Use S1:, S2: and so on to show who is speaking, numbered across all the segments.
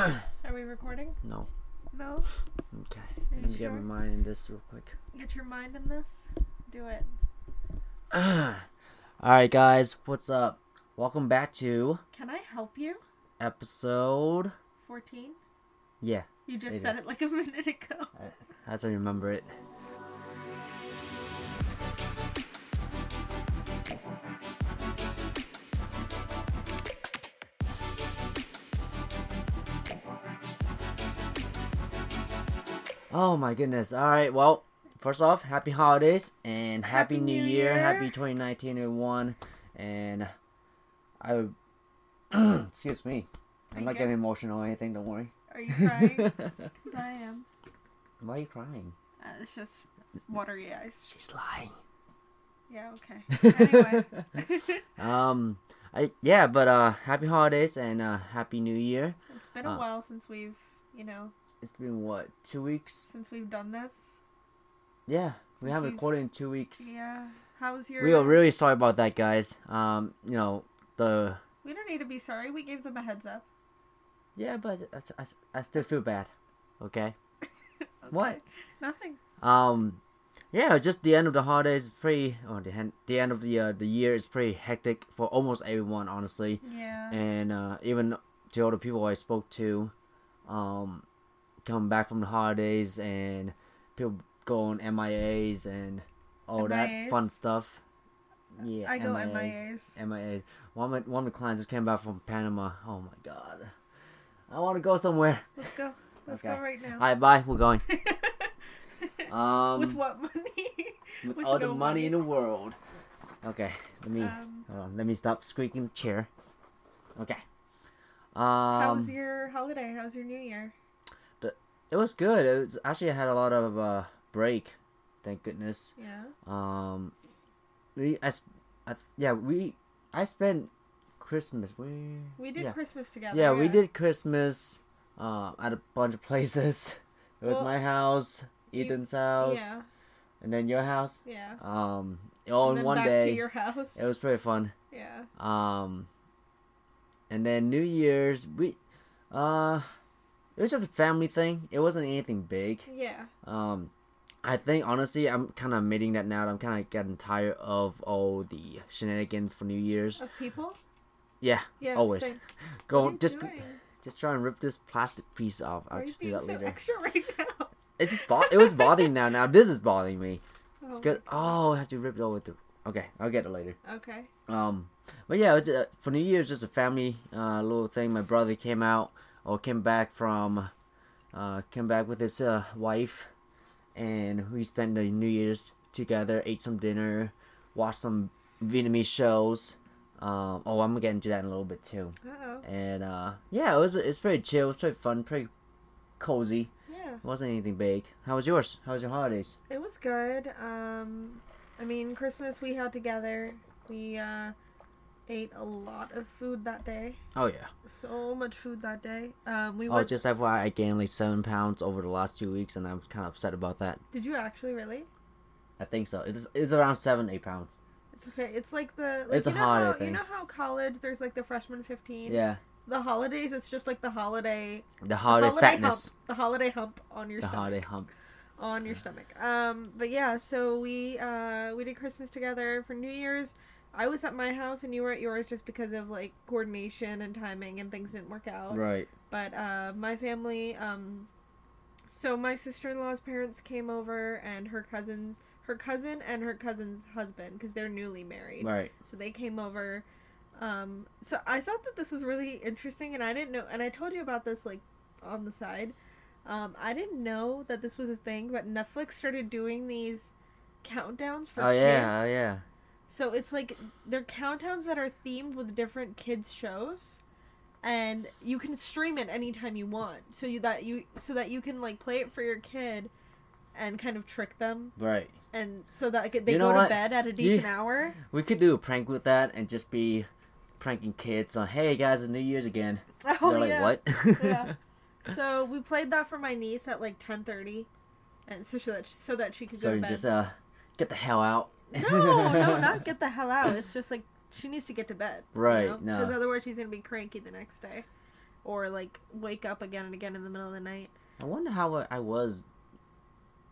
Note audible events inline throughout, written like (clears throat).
S1: (coughs) Are we recording?
S2: No.
S1: No.
S2: Okay. Let me get
S1: sure?
S2: my mind in this real quick.
S1: Get your mind in this. Do it. (coughs)
S2: Alright, guys, what's up? Welcome back to
S1: Can I help you?
S2: episode.
S1: 14?
S2: Yeah,
S1: You just
S2: It
S1: said
S2: is.
S1: it like a (laughs) minute ago.
S2: as I remember it. Oh my goodness. Alright, well, first off, happy holidays and happy,
S1: Happy
S2: New,
S1: New
S2: Year.
S1: Year.
S2: Happy 2019 everyone. And I (clears throat) excuse me. I'm not getting emotional or anything, don't worry.
S1: Are you crying? (laughs) Because I am.
S2: Why are you crying?
S1: Uh, it's just watery eyes.
S2: She's lying.
S1: Yeah, okay. Anyway. (laughs)
S2: Um, I yeah, but uh, happy holidays and uh, happy New Year.
S1: it's been a
S2: Uh.
S1: while since we've, you know,
S2: It's been what two weeks?
S1: since we've done this.
S2: Yeah, we haven't recorded in two weeks.
S1: Yeah. how was your.
S2: We are really sorry about that, guys. Um, you know the
S1: We don't need to be sorry. We gave them a heads up.
S2: yeah, but I, I, I still feel bad. Okay. (laughs)
S1: Okay.
S2: What?
S1: Nothing.
S2: Um, yeah, just the end of the holidays is pretty. Or the end, the end of the uh, the year is pretty hectic for almost everyone, honestly.
S1: Yeah.
S2: and uh, even to all the people I spoke to, um, coming back from the holidays and people going MIAs and all that fun stuff. Yeah,
S1: I go
S2: MIA,
S1: MIAs.
S2: MIAs. One of my one of my clients just came back from Panama. Oh my god, I want to go somewhere.
S1: Let's go. Let's
S2: Okay.
S1: go right now.
S2: All right, bye. We're going. (laughs) Um,
S1: With what money?
S2: with
S1: with
S2: all the money
S1: money.
S2: in the world. Okay, let me
S1: Um,
S2: on, let me stop squeaking the chair. Okay. Um,
S1: How was your holiday? How was your New Year?
S2: It was good. It was actually I had a lot of uh break, thank goodness.
S1: Yeah.
S2: Um, we I, s- I yeah we I spent Christmas. We
S1: We did
S2: yeah.
S1: Christmas together.
S2: yeah we did Christmas, uh, at a bunch of places. (laughs) It was
S1: Well,
S2: my house,
S1: you-
S2: Ethan's house,
S1: Yeah.
S2: and then your house.
S1: Yeah.
S2: Um, all in one day.
S1: to your house.
S2: It was pretty fun.
S1: Yeah.
S2: Um, and then New Year's we, uh, it was just a family thing. It wasn't anything big.
S1: Yeah.
S2: Um, I think honestly, I'm kind of admitting that now. that I'm kind of getting tired of all the shenanigans for New Year's.
S1: Of people.
S2: Yeah,
S1: Yeah.
S2: always
S1: same. (laughs)
S2: go
S1: What are you
S2: just
S1: doing?
S2: just try and rip this plastic piece off. I'll
S1: are
S2: just do that
S1: so
S2: later.
S1: extra (laughs) right now?
S2: It just bo- it was bothering now. Now this is bothering me.
S1: Oh,
S2: It's good. Oh, I have to rip it all with the. Okay, I'll get it later.
S1: Okay.
S2: Um, but yeah, it was, uh, for New Year's, just a family uh, little thing. My brother came out or came back from, uh, came back with his uh, wife, and we spent the New Year's together. Ate some dinner, watched some Vietnamese shows. Um, oh, I'm gonna get into that in a little bit too.
S1: Uh oh.
S2: And uh, yeah, it was it's pretty chill. It was pretty fun, pretty cozy.
S1: Yeah.
S2: It wasn't anything big. How was yours? How was your holidays?
S1: It was good. Um, I mean, Christmas we had together. We uh, ate a lot of food that day.
S2: Oh yeah.
S1: So much food that day. Um, we
S2: Oh,
S1: went.
S2: just FYI, I gained like seven pounds over the last two weeks, and I'm kind of upset about that.
S1: Did you actually really?
S2: I think so. It's it's around seven, eight pounds.
S1: It's okay. It's like the like
S2: It's a
S1: you know
S2: holiday
S1: how
S2: thing.
S1: you know how college there's like the freshman fifteen.
S2: Yeah,
S1: The holidays it's just like the holiday
S2: the holiday,
S1: holiday
S2: fatness,
S1: hump. The holiday hump on your
S2: the
S1: stomach.
S2: holiday hump.
S1: on your stomach. Um, but yeah, so we uh we did Christmas together for New Year's. I was at my house and you were at yours just because of like coordination and timing and things didn't work out.
S2: Right.
S1: But uh my family um so my sister-in-law's parents came over and her cousins her cousin and her cousin's husband because they're newly married.
S2: Right.
S1: So they came over. Um, so I thought that this was really interesting, and I didn't know. And I told you about this like on the side. Um, I didn't know that this was a thing, but Netflix started doing these countdowns for
S2: oh
S1: kids.
S2: yeah. Oh yeah.
S1: So it's like they're countdowns that are themed with different kids shows, and you can stream it anytime you want. So you that you so that you can like play it for your kid, and kind of trick them,
S2: Right.
S1: and so that like, they
S2: You know
S1: go to bed at a decent hour. (laughs)
S2: We could do a prank with that and just be pranking kids on, "Hey guys, it's New Year's again."
S1: Oh
S2: They're like,
S1: yeah.
S2: "What?" (laughs)
S1: yeah. (laughs) So we played that for my niece at like ten thirty, and so that so that she could
S2: so
S1: go to bed.
S2: just uh get the hell out.
S1: No, no, not (laughs) get the hell out. It's just like she needs to get to bed.
S2: Right, no.
S1: Because otherwise she's gonna be cranky the next day. or like wake up again and again in the middle of the night.
S2: I wonder how I- was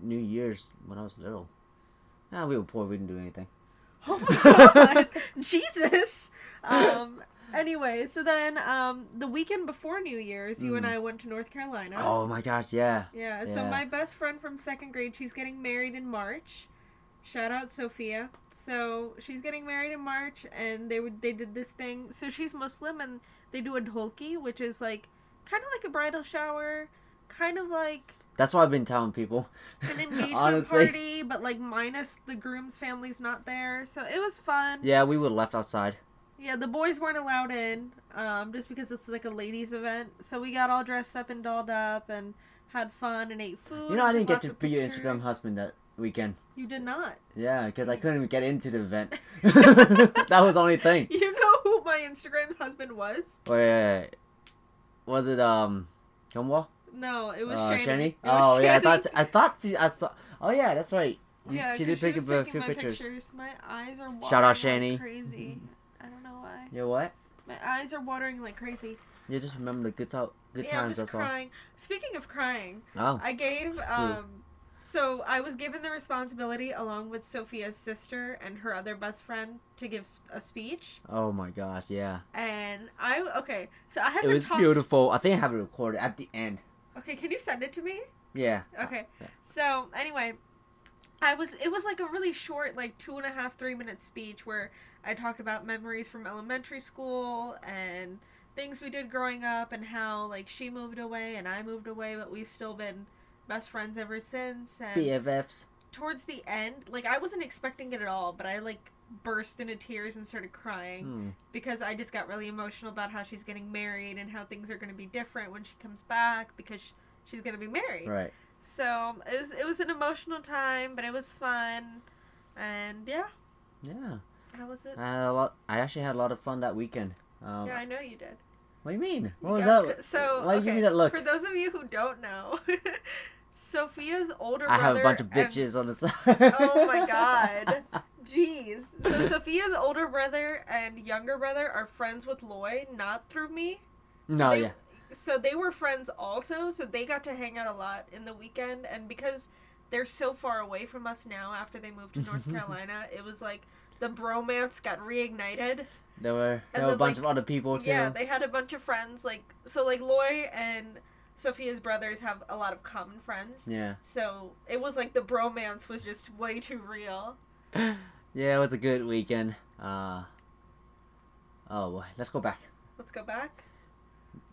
S2: New Year's when I was little. Nah, we were poor. We didn't do anything.
S1: Oh my god, (laughs) Jesus. Um. Anyway, so then um the weekend before New Year's, you and
S2: Mm.
S1: I went to North Carolina.
S2: Oh my gosh, yeah.
S1: Yeah, so
S2: Yeah.
S1: my best friend from second grade, she's getting married in March. Shout out Sophia. So she's getting married in March, and they would they did this thing. So she's Muslim, and they do a dholki, which is like kind of like a bridal shower, kind of like
S2: That's what I've been telling people.
S1: an (laughs) engagement party, but like minus the groom's family's not there. So it was fun.
S2: Yeah, we were left outside.
S1: Yeah, the boys weren't allowed in, um, just because it's like a ladies' event. So we got all dressed up and dolled up and had fun and ate food.
S2: You know, I didn't get to be your Instagram husband that weekend.
S1: You did not.
S2: Yeah, because I couldn't even get into the event. (laughs) (laughs) that was the only thing.
S1: You know who my Instagram husband was?
S2: Wait, wait, wait. was it um, Kyungwa?
S1: No, it was
S2: Uh,
S1: Shani.
S2: Shani?
S1: It was
S2: Oh yeah, I thought I thought she, I saw. Oh yeah, that's right. You-
S1: Yeah,
S2: she did pick
S1: was
S2: up a few
S1: my
S2: pictures.
S1: My eyes are watering
S2: Shout out
S1: like
S2: Shani.
S1: crazy. I don't know why.
S2: You know what?
S1: My eyes are watering like crazy.
S2: You just remember the good time, good
S1: yeah, I'm just
S2: That's all.
S1: crying. Speaking of crying,
S2: Oh,
S1: I gave um so I was given the responsibility along with Sophia's sister and her other best friend to give a speech
S2: oh my gosh, yeah.
S1: and I okay so I had
S2: It was
S1: talk-
S2: beautiful. I think I have it recorded at the end.
S1: okay can you send it to me
S2: Yeah.
S1: okay
S2: Yeah.
S1: so anyway I was it was like a really short like two and a half three minute speech where I talked about memories from elementary school and things we did growing up and how like she moved away and I moved away but we've still been best friends ever since and
S2: BFFs.
S1: towards the end, like I wasn't expecting it at all, but I like burst into tears and started crying
S2: Hmm.
S1: because I just got really emotional about how she's getting married and how things are going to be different when she comes back because she's going to be married.
S2: Right.
S1: So it was it was an emotional time, but it was fun, and yeah,
S2: Yeah.
S1: how was it?
S2: I had a lot. I actually had a lot of fun that weekend. Um,
S1: yeah, I know you did.
S2: What do you mean? What
S1: You
S2: was that?
S1: to- so
S2: Why you
S1: okay,
S2: give me that look?
S1: For those of you who don't know, (laughs) Sophia's older brother.
S2: I have a bunch of
S1: and-
S2: bitches on the side.
S1: Oh my God. (laughs) Jeez. So Sophia's older brother and younger brother are friends with Lloyd, not through me. So
S2: no,
S1: they,
S2: yeah.
S1: So they were friends also, so they got to hang out a lot in the weekend and because they're so far away from us now after they moved to North (laughs) Carolina, it was like the bromance got reignited.
S2: There were
S1: And
S2: there were a bunch
S1: like,
S2: of other people too.
S1: Yeah, they had a bunch of friends like so like Loy and Sophia's brothers have a lot of common friends.
S2: yeah.
S1: So it was like the bromance was just way too real. (laughs)
S2: Yeah, it was a good weekend. Uh Oh boy, let's go back.
S1: Let's go back.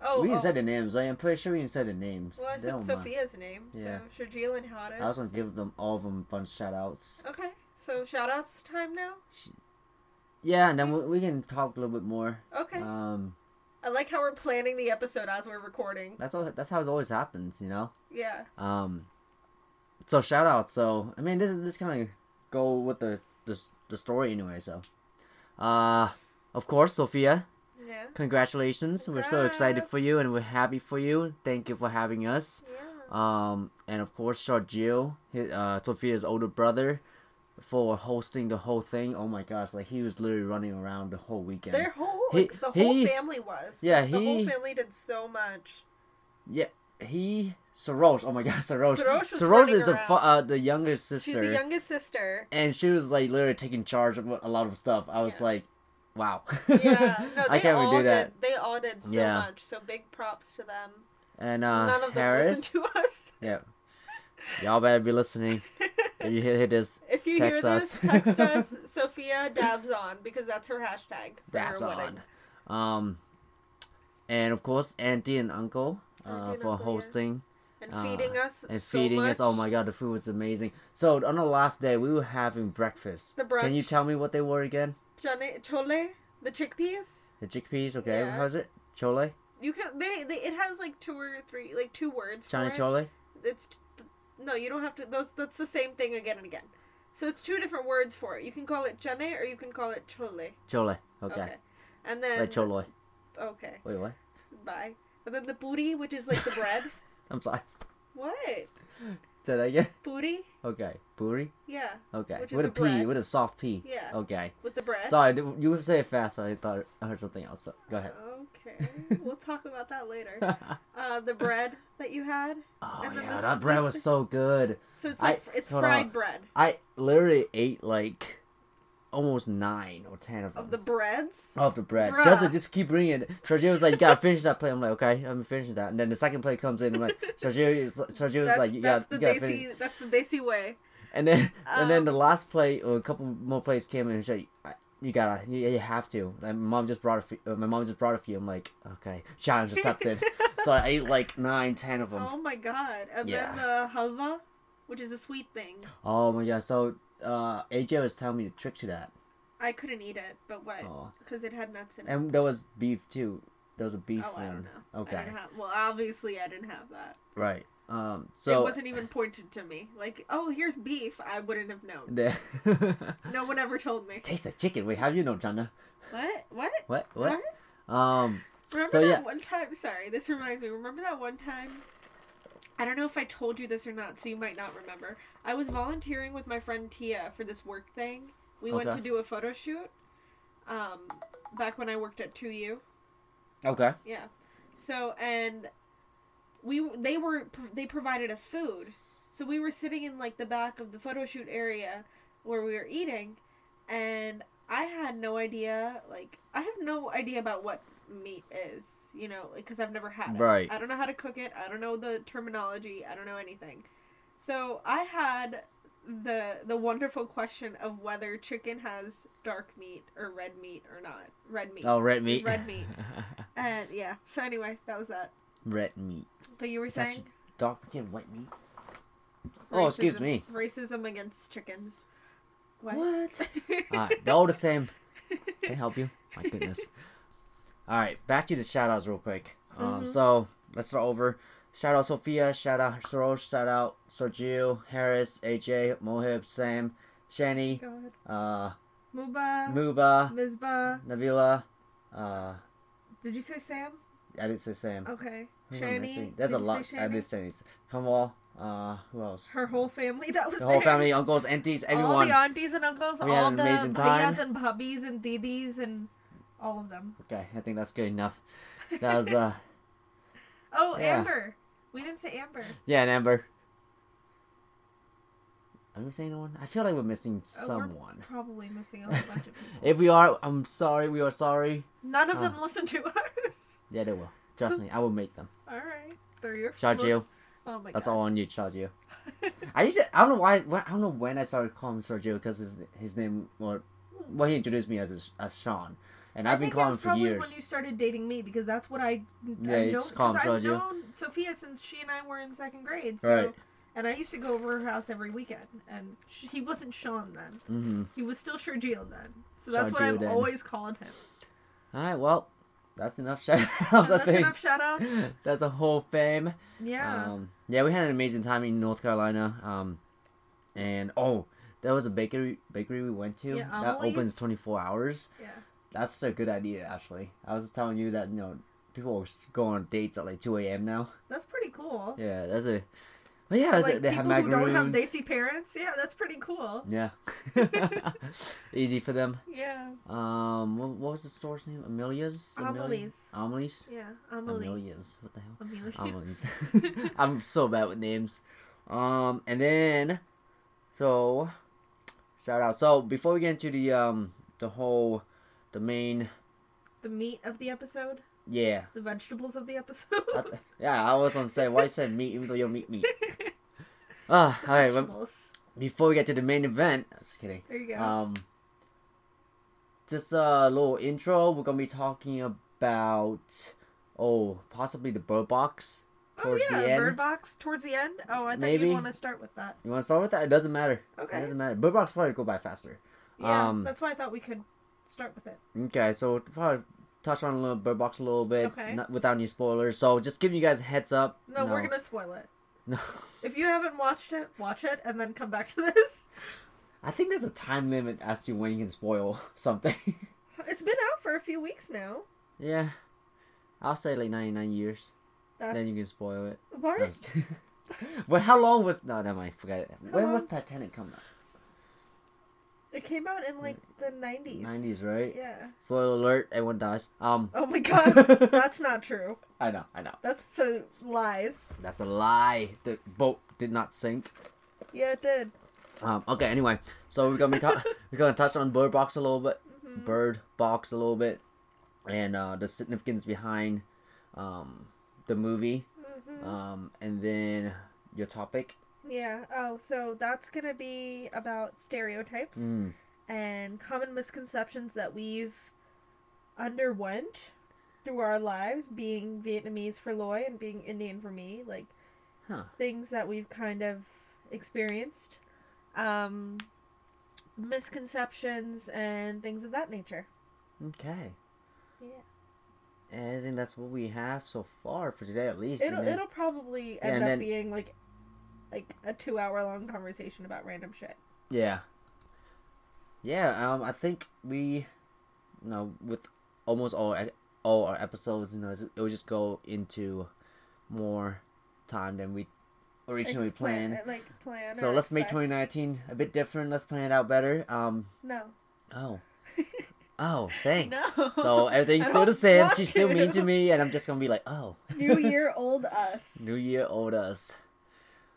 S1: Oh,
S2: we
S1: oh.
S2: didn't say the names. I'm pretty sure we didn't say the names.
S1: well, I said
S2: don't mind.
S1: Sophia's name,
S2: Yeah.
S1: so Sharjil and Hadas.
S2: I was gonna give them all of them a bunch of shout outs.
S1: Okay, so shout outs time now.
S2: Yeah, and then we, we can talk a little bit more.
S1: Okay,
S2: Um,
S1: I like how we're planning the episode as we're recording.
S2: that's all. That's how it always happens, you know.
S1: Yeah,
S2: Um, so shout out. So I mean, this is this kind of go with the the the story anyway. So, uh, of course, Sophia,
S1: yeah,
S2: congratulations. We're so excited for you, and we're happy for you. Thank you for having us.
S1: yeah.
S2: Um, and of course, Sharjil, his, uh, Sophia's older brother, for hosting the whole thing. Oh my gosh, like he was literally running around the whole weekend.
S1: Their whole
S2: He-
S1: like the whole
S2: he-
S1: family was.
S2: yeah,
S1: the whole family did so much.
S2: Yeah, he Sarosh. Oh my gosh, Sarosh.
S1: Sarosh
S2: Sarosh is the
S1: around.
S2: fu- uh, the youngest sister.
S1: She's the youngest sister.
S2: and she was like literally taking charge of a lot of stuff. I was
S1: Yeah.
S2: like, wow.
S1: Yeah, no, (laughs) they
S2: I can't
S1: all
S2: do that.
S1: did. They all did so
S2: Yeah.
S1: much. So big props to them.
S2: And uh,
S1: None of them
S2: Harris,
S1: listen to us.
S2: yeah, y'all better be listening. If (laughs) you hear this,
S1: If you
S2: Text
S1: hear
S2: us.
S1: this, text (laughs) us Sophia Dabs on because that's her hashtag
S2: that's
S1: her
S2: on. Um, and of course, auntie and uncle uh,
S1: Auntie
S2: for
S1: uncle, yeah.
S2: hosting
S1: And
S2: Uh,
S1: feeding us
S2: and
S1: so
S2: feeding
S1: much.
S2: us. Oh my god, the food was amazing. So on the last day, we were having breakfast.
S1: The brunch.
S2: Can you tell me what they were again?
S1: Chane, chole, the chickpeas.
S2: The chickpeas, okay?
S1: Yeah.
S2: How's it? Chole,
S1: You can they, they it has like two or three like two words
S2: China chole.
S1: It's no, you don't have to. Those that's the same thing again and again. So it's two different words for it. You can call it chane or you can call it chole.
S2: Chole. Okay.
S1: And then
S2: Like choloi.
S1: okay,
S2: Wait, what?
S1: bye. And then the booty, which is like the bread. (laughs)
S2: I'm sorry.
S1: what?
S2: Say that again.
S1: Booty?
S2: Okay. Puri.
S1: Yeah,
S2: Okay. With a P.
S1: bread.
S2: With a soft P.
S1: yeah.
S2: Okay.
S1: With the bread.
S2: Sorry, you say it fast, so I thought I heard something else. So go ahead. Oh.
S1: Okay, we'll talk about that later. (laughs) Uh, the bread that you had.
S2: oh
S1: And then
S2: yeah,
S1: the
S2: that bread was so good.
S1: So it's
S2: I-
S1: like it's fried
S2: on.
S1: bread
S2: I literally ate like almost nine or ten of them.
S1: of the breads.
S2: Of the bread, because they just keep bringing it. Sergio was like, "You gotta finish that plate." I'm like, "Okay, I'm finishing that." And then the second plate comes in. I'm like, (laughs) "Sergio, Sergio was like, you
S1: that's
S2: gotta,
S1: the
S2: you gotta finish."
S1: desi. That's the desi way.
S2: And then, and then
S1: Um,
S2: the last plate or a couple more plates came in and said, "You gotta, you, you have to." My mom just brought a few. Uh, my mom just brought a few. I'm like, "Okay, challenge accepted." (laughs) so I ate like nine, ten of them.
S1: Oh my god! And
S2: Yeah.
S1: then the halva, which is a sweet thing.
S2: Oh my god! So uh, AJ was telling me the trick to that.
S1: I couldn't eat it, but what? Because it had nuts in it.
S2: And there was beef too. There was a beef
S1: oh, I
S2: one.
S1: don't know.
S2: Okay.
S1: I didn't have, well, obviously, I didn't have that.
S2: Right. Um. so it
S1: wasn't even pointed to me. Like, oh, here's beef. I wouldn't have known. (laughs) No one ever told me.
S2: Taste like chicken. Wait, how do you know, Jana?
S1: What? What?
S2: What? What? Um.
S1: Remember
S2: So,
S1: that
S2: yeah.
S1: one time? Sorry, this reminds me. Remember that one time? I don't know if I told you this or not, so you might not remember. I was volunteering with my friend Tia for this work thing. We went to do a photo shoot. Um, back when I worked at 2U.
S2: Okay.
S1: Yeah. So and we they were they provided us food. So we were sitting in like the back of the photo shoot area where we were eating and I had no idea like I have no idea about what meat is, you know, because I've never had it.
S2: Right.
S1: I don't know how to cook it. I don't know the terminology. I don't know anything. So I had the the wonderful question of whether chicken has dark meat or red meat or not. Red meat.
S2: Oh, red meat.
S1: Red meat. And yeah, so anyway, that was that.
S2: Red meat.
S1: But you were
S2: It's
S1: saying
S2: Dark and white meat. Oh, excuse
S1: racism-
S2: me.
S1: Racism against chickens. What?
S2: What? (laughs) Alright, they're all the same. Can I help you? My goodness. (laughs) Alright, back to the shout outs real quick. Um,
S1: Mhm.
S2: So, let's start over. Shout out Sophia, shout out Sarosh, shout out Sergio, Harris, AJ, Mohib, Sam, Shani, uh,
S1: Muba.
S2: Muba,
S1: Mizba.
S2: Navila, uh,
S1: Did you say Sam?
S2: I didn't say Sam.
S1: Okay.
S2: Who am I
S1: Shani.
S2: There's a lot. I did say. Kamal, uh, who else?
S1: Her whole family that was
S2: The whole
S1: there.
S2: family, uncles, aunties, everyone.
S1: All the aunties and uncles,
S2: We
S1: all the bhaias and bhabis and didis and all of them.
S2: Okay, I think that's good enough. That was, uh, (laughs)
S1: Oh,
S2: Yeah.
S1: Amber. We didn't say Amber.
S2: yeah, and Amber. Are we saying anyone? I feel like we're missing
S1: Oh, we're
S2: someone.
S1: Probably missing a whole bunch of (laughs) people.
S2: If we are, I'm sorry. We are sorry.
S1: None of them listen to (laughs) us.
S2: Yeah, they will. Trust me, I will make them.
S1: All right. They're your
S2: Sergio.
S1: most- Oh my god.
S2: That's
S1: god.
S2: all on you, Sergio. (laughs) I used to, I don't know why. I don't know when I started calling him Sergio because his his name or well he introduced me as as Sean, and
S1: I
S2: I've been calling him for
S1: probably
S2: years.
S1: when you started dating me because that's what I
S2: Yeah,
S1: I
S2: you
S1: know
S2: just call him
S1: because I've known Sophia since she and I were in second grade. So
S2: Right.
S1: and I used to go over her house every weekend and sh he wasn't Sean then.
S2: Mm-hmm.
S1: He was still Sergio then. So that's what I've
S2: then.
S1: always called him.
S2: All right, well, that's enough shout (laughs) outs.
S1: That's enough shout outs. (laughs)
S2: That's a whole fame.
S1: Yeah.
S2: Um, yeah, we had an amazing time in North Carolina. Um, and oh, there was a bakery bakery we went to
S1: Yeah,
S2: that opens twenty four hours.
S1: yeah.
S2: That's a good idea, actually. I was telling you that you know people are go on dates at like two a.m. now.
S1: That's pretty cool.
S2: Yeah, that's a. But yeah,
S1: like
S2: they have
S1: people who don't have
S2: macaroons.
S1: Daisy parents, yeah, that's pretty cool.
S2: Yeah, (laughs) easy for them.
S1: Yeah.
S2: Um, what, what was the store's name? Amelia's. Amelia-
S1: Amelie's.
S2: Amelie's.
S1: Yeah. Amelie.
S2: Amelia's. What the hell?
S1: Amelie.
S2: Amelie's. (laughs) (laughs) I'm so bad with names. Um, and then, so, shout out. So before we get into the um the whole, the main,
S1: the meat of the episode,
S2: yeah,
S1: the vegetables of the episode.
S2: I, yeah. I was gonna say why you said meat even though you don't meat meat. (laughs) Ah, all right. Well, before we get to the main event, I was kidding.
S1: There you go.
S2: Um, just a little intro. We're gonna be talking about, oh, possibly the Bird Box. Towards oh
S1: yeah,
S2: the end.
S1: bird box towards the end. Oh, I thought
S2: Maybe.
S1: you want to start with that.
S2: You want to start with that? It doesn't matter.
S1: Okay.
S2: It doesn't matter. Bird Box probably go by faster.
S1: Yeah,
S2: Um,
S1: that's why I thought we could start with it.
S2: Okay, so probably touch on a little Bird Box a little bit,
S1: Okay.
S2: not, without any spoilers. So just giving you guys a heads up.
S1: No, we're gonna spoil it. (laughs)
S2: No,
S1: If you haven't watched it, watch it and then come back to this.
S2: I think there's a time limit as to when you can spoil (laughs) something.
S1: It's been out for a few weeks now.
S2: yeah, I'll say like 99 years.
S1: That's
S2: Then you can spoil it.
S1: what?
S2: No, I'm just kidding. (laughs) well, how long was? No, never mind. Forget it.
S1: How
S2: when was? Titanic come out?
S1: It came out in like the nineties.
S2: Nineties, right?
S1: Yeah.
S2: Spoiler alert: everyone dies. Um,
S1: Oh my god, (laughs) that's not true.
S2: I know, I know.
S1: That's so lies.
S2: That's a lie. The boat did not sink.
S1: Yeah, it did.
S2: Um, okay, anyway, so we're gonna be ta- (laughs) we're gonna touch on Bird Box a little bit,
S1: Mhm.
S2: Bird Box a little bit, and uh, the significance behind um, the movie,
S1: Mhm.
S2: um, and then your topic.
S1: Yeah. Oh, so that's gonna be about stereotypes
S2: Mm,
S1: and common misconceptions that we've underwent through our lives, being Vietnamese for Loy and being Indian for me. Like
S2: huh.
S1: things that we've kind of experienced, um, misconceptions and things of that nature.
S2: Okay.
S1: Yeah.
S2: And I think that's what we have so far for today, at least.
S1: It'll
S2: then-
S1: it'll probably end
S2: and
S1: up
S2: then-
S1: being like like a two hour long conversation about random shit.
S2: Yeah. Yeah, um, I think we, you know, with almost all all our episodes, you know, it would just go into more time than we originally planned.
S1: like plan.
S2: So let's make 2019 a bit different. Let's plan it out better. Um,
S1: No.
S2: oh, (laughs) oh, thanks.
S1: No.
S2: So everything's (laughs) still the same. She's still mean to
S1: to.
S2: me, and I'm just gonna be like, oh.
S1: New year, old us. (laughs)
S2: New Year, old us.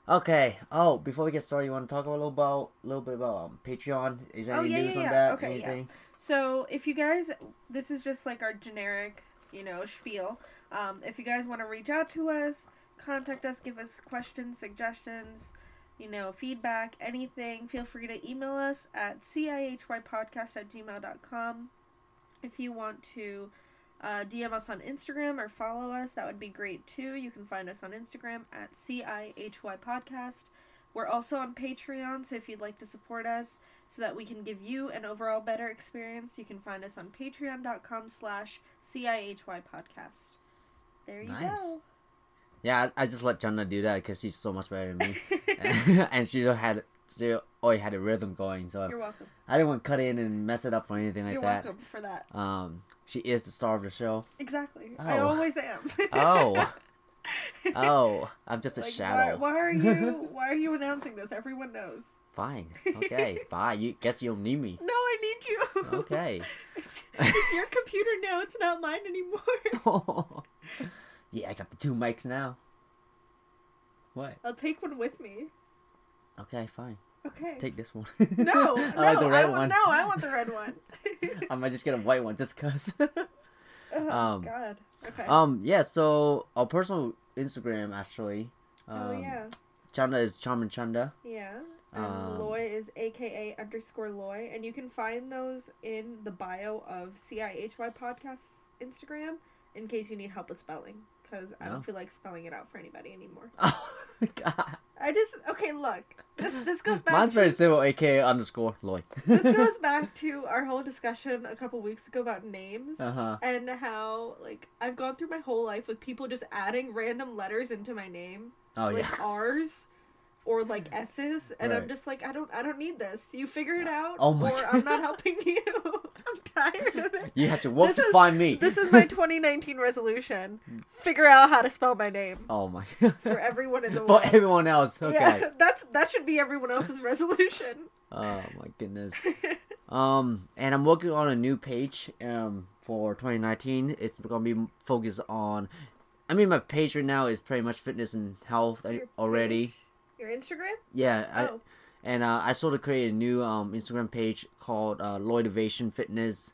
S2: Okay. Oh, before we get started, you want to talk a little about, a little bit about um, Patreon? Is there
S1: Oh,
S2: any
S1: yeah,
S2: news
S1: yeah,
S2: on
S1: yeah.
S2: that?
S1: Okay, yeah. So if you guys, this is just like our generic, you know, spiel. Um, if you guys want to reach out to us, contact us, give us questions, suggestions, you know, feedback, anything, feel free to email us at cihypodcast at gmail.com. If you want to uh, DM us on Instagram or follow us, that would be great too. You can find us on Instagram at CIHY Podcast. We're also on Patreon, so if you'd like to support us so that we can give you an overall better experience, you can find us on patreon.com slash CIHY Podcast. There you
S2: Nice.
S1: go.
S2: Yeah, I, I just let Jana do that because she's so much better than me, (laughs) (laughs) and she had she already had a rhythm going. So
S1: You're welcome.
S2: I didn't want to cut in and mess it up or anything like that.
S1: You're welcome for that.
S2: Um, she is the star of the show.
S1: Exactly. I
S2: Oh.
S1: always am. (laughs)
S2: Oh. Oh, I'm just a
S1: Like,
S2: shadow.
S1: Why, why are you (laughs) why are you announcing this? Everyone knows.
S2: Fine. Okay. (laughs) Bye. You guess you don't need me.
S1: No, I need you.
S2: Okay.
S1: It's, it's your computer now. It's not mine anymore.
S2: yeah, I got the two mics now. What?
S1: I'll take one with me.
S2: Okay, fine.
S1: Okay.
S2: Take this one. (laughs)
S1: no, (laughs)
S2: I
S1: no,
S2: like the red
S1: I want,
S2: one.
S1: no, I want the red one. (laughs)
S2: I might just get a white one just cause.
S1: oh
S2: Um,
S1: God. Okay.
S2: um. Yeah. So our personal Instagram actually. Um,
S1: oh yeah,
S2: Chanda is Charmin Chanda.
S1: yeah. And
S2: um,
S1: Loy is AKA underscore Loy, and you can find those in the bio of CIHY Podcasts Instagram in case you need help with spelling, because I
S2: Oh.
S1: don't feel like spelling it out for anybody anymore.
S2: Oh God.
S1: I just okay. Look, this this goes back.
S2: Mine's
S1: to,
S2: very simple. AK underscore Lloyd.
S1: this goes (laughs) back to our whole discussion a couple weeks ago about names.
S2: Uh huh.
S1: and how like I've gone through my whole life with people just adding random letters into my name,
S2: Oh
S1: like
S2: yeah.
S1: R's or like S's, and I'm just like I don't I don't need this. You figure it out,
S2: Oh my
S1: or (laughs) I'm not helping (laughs) you. I'm tired of it.
S2: You have to work
S1: This
S2: to
S1: is-
S2: find me.
S1: This is my (laughs) 2019 resolution: figure out how to spell my name
S2: Oh my. God.
S1: For everyone in the
S2: For everyone else. Okay.
S1: Yeah, that's that should be everyone else's resolution.
S2: Oh my goodness. Um, and I'm working on a new page. Um, for 2019, it's gonna be focused on. I mean, my page right now is pretty much fitness and health already.
S1: Your Instagram?
S2: Yeah, I,
S1: oh,
S2: and uh, I sort of created a new um Instagram page called uh, Loitivation Fitness.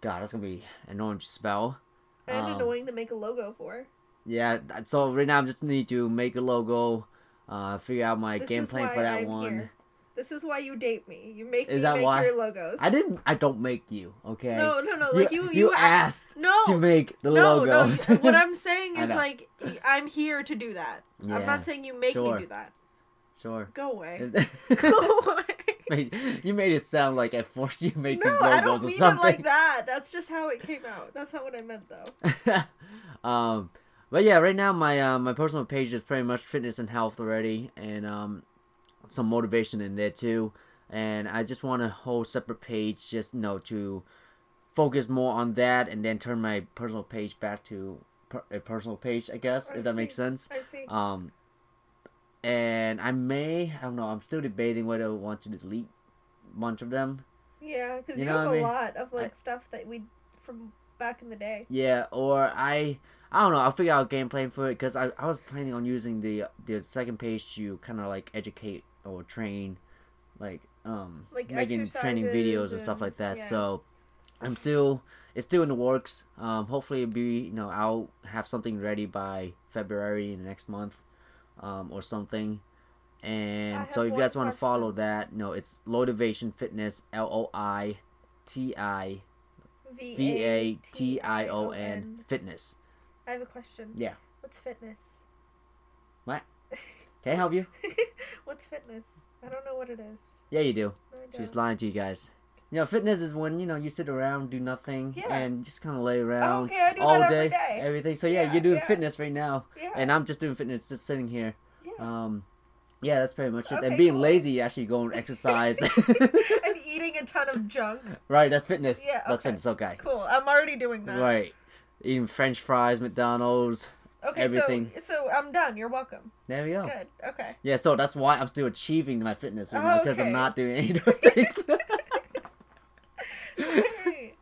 S2: God, that's gonna be annoying to spell.
S1: and
S2: um,
S1: annoying to make a logo for.
S2: Yeah, so right now I'm just need to make a logo, uh, figure out my
S1: This
S2: game plan for that
S1: I'm
S2: one.
S1: here. This is why you date me. You make
S2: Is
S1: me make
S2: why?
S1: your logos.
S2: I didn't. I don't make you. Okay.
S1: No, no, no.
S2: You-
S1: Like you, you,
S2: you asked
S1: No,
S2: to make the
S1: no,
S2: logos.
S1: no. What I'm (laughs) saying is like I'm here to do that.
S2: Yeah,
S1: I'm not saying you make
S2: sure.
S1: me do that.
S2: Sure.
S1: Go away. (laughs) Go away. (laughs)
S2: You made it sound like I forced you to make
S1: No,
S2: these
S1: I don't
S2: or
S1: mean it like that. That's just how it came out. That's not what I meant though. (laughs)
S2: um, but yeah, right now my uh, my personal page is pretty much fitness and health already, and um, some motivation in there too. And I just want a whole separate page, just you know, to focus more on that, and then turn my personal page back to per- a personal page, I guess,
S1: I
S2: if that makes sense.
S1: I see.
S2: Um, and I may, I don't know, I'm still debating whether I want to delete bunch of them.
S1: Yeah, because
S2: You
S1: you,
S2: know
S1: have
S2: I
S1: a
S2: mean?
S1: lot of like
S2: I-
S1: stuff that we from back in the day.
S2: Yeah, or I I don't know. I'll figure out game plan for it because I, I was planning on using the the second page to kind of like educate or train, like um
S1: Like
S2: making training videos
S1: exercises
S2: and stuff like that.
S1: yeah.
S2: So I'm still it's still in the works. Um, hopefully it'll be you know I'll have something ready by February in the next month, um or something. And so if you guys want to follow that, no, it's Loitivation Fitness L O I T I V A T I O N Fitness.
S1: I have a question.
S2: Yeah.
S1: What's fitness?
S2: What? (laughs) Can I help you? (laughs)
S1: What's fitness? I don't know what it is.
S2: Yeah, you do. She's lying to you guys. You know, fitness is when you know you sit around, do nothing,
S1: Yeah.
S2: and just kind of lay around
S1: okay, I do
S2: all
S1: that
S2: day,
S1: every day.
S2: everything. So yeah,
S1: Yeah,
S2: you're doing
S1: yeah.
S2: fitness right now,
S1: Yeah.
S2: and I'm just doing fitness, just sitting here.
S1: yeah.
S2: Um, yeah, that's pretty much it.
S1: Okay,
S2: and being
S1: cool.
S2: lazy, actually going exercise. (laughs)
S1: and eating a ton of junk.
S2: right, that's fitness.
S1: Yeah,
S2: that's
S1: okay.
S2: fitness. Okay.
S1: Cool. I'm already doing that.
S2: Right. Eating French fries, McDonald's.
S1: Okay,
S2: Everything.
S1: so so I'm done. You're welcome.
S2: There we go.
S1: Good. Okay.
S2: Yeah, so that's why I'm still achieving my fitness right
S1: Oh,
S2: now because
S1: okay.
S2: I'm not doing any of (laughs) those things. (laughs) (laughs)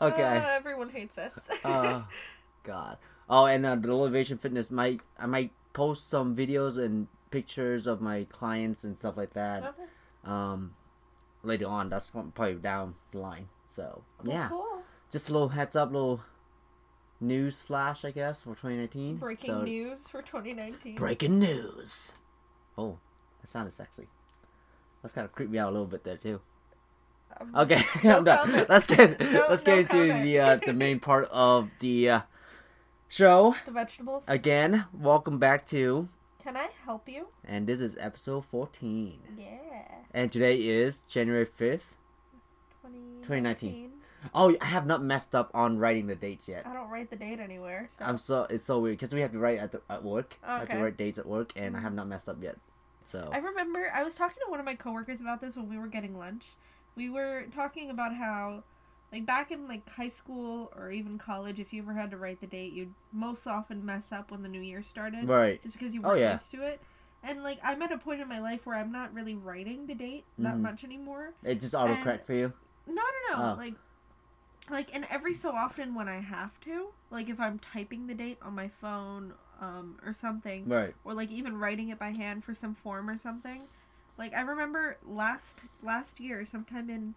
S2: Okay.
S1: Uh, everyone hates us.
S2: oh (laughs) god oh and uh, the elevation fitness might i might post some videos and pictures of my clients and stuff like that
S1: Okay.
S2: um later on that's probably down the line so
S1: Cool,
S2: yeah
S1: Cool.
S2: just a little heads up little news flash i guess for 2019
S1: Breaking
S2: so,
S1: news for 2019.
S2: breaking news oh that sounded sexy that's kind of creeped me out a little bit there too okay (laughs)
S1: No
S2: i'm done
S1: comment.
S2: let's get (laughs)
S1: No-
S2: let's
S1: no
S2: get into the uh the main part of the uh show
S1: The vegetables.
S2: Again, welcome back to,
S1: Can I help you?
S2: and this is episode 14.
S1: Yeah.
S2: And today is January 5th.
S1: 2019.
S2: Oh, I have not messed up on writing the dates yet.
S1: I don't write the date anywhere. So.
S2: I'm so, it's so weird because we have to write at, the, at work. I have to write dates at work, and I have not messed up yet. So,
S1: I remember I was talking to one of my coworkers about this when we were getting lunch. We were talking about how like back in like high school or even college if you ever had to write the date, you'd most often mess up when the new year started
S2: right.
S1: just because you
S2: Oh,
S1: weren't
S2: yeah.
S1: used to it. And like I'm at a point in my life where I'm not really writing the date that
S2: Mhm.
S1: much anymore.
S2: It just autocorrect for you.
S1: No, no, no.
S2: Oh.
S1: Like, like, and every so often when I have to, like, if I'm typing the date on my phone, um, or something,
S2: Right.
S1: or like even writing it by hand for some form or something. Like I remember last last year, sometime in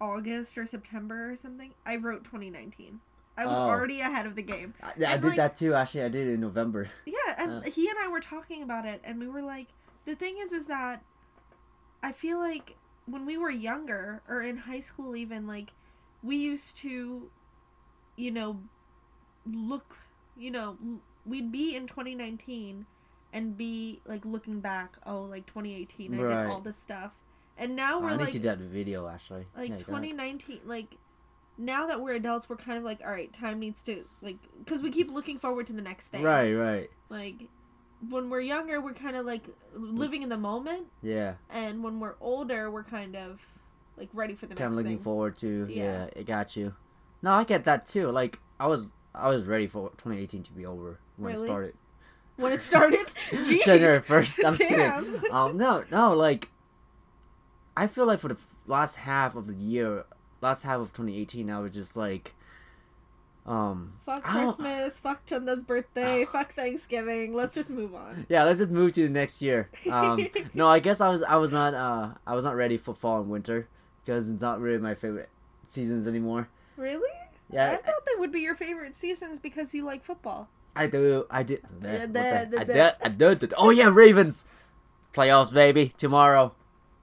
S1: August or September or something, I wrote 2019. I was
S2: Oh.
S1: already ahead of the game.
S2: I, I did
S1: like-
S2: that too, actually. I did it in November.
S1: Yeah, and he and I were talking about it, and we were like, the thing is, is that I feel like when we were younger or in high school, even like we used to, you know, look, you know, we'd be in 2019 and be like looking back, oh, like 2018, I
S2: Right.
S1: did all this stuff, and now
S2: Oh,
S1: we're
S2: I need
S1: like,
S2: to do that video, actually.
S1: like
S2: Yeah,
S1: 2019 like now that we're adults we're kind of like all right time needs to like because we keep looking forward to the next thing
S2: Right, right.
S1: like when we're younger we're kind of like living in the moment
S2: Yeah.
S1: and when we're older we're kind of like ready for the
S2: kind
S1: next
S2: of looking
S1: thing
S2: forward to. Yeah.
S1: Yeah.
S2: it got you. No, I get that too. Like I was, I was ready for 2018 to be over when
S1: Really?
S2: it started.
S1: When it started (laughs) Jeez.
S2: January first. I'm kidding. Um, no, no, like I feel like for the last half of the year, last half of 2018, I was just like, um,
S1: fuck christmas fuck chanda's birthday fuck thanksgiving let's just move on
S2: yeah, let's just move to the next year. Um, (laughs) no, I guess I was, I was not, uh, I was not ready for fall and winter because it's not really my favorite seasons anymore.
S1: really
S2: Yeah,
S1: i thought they would be your favorite seasons because you like football
S2: I do. I
S1: do.
S2: What
S1: da-
S2: the- I did. I did. did- Oh yeah, Ravens, playoffs, baby. Tomorrow.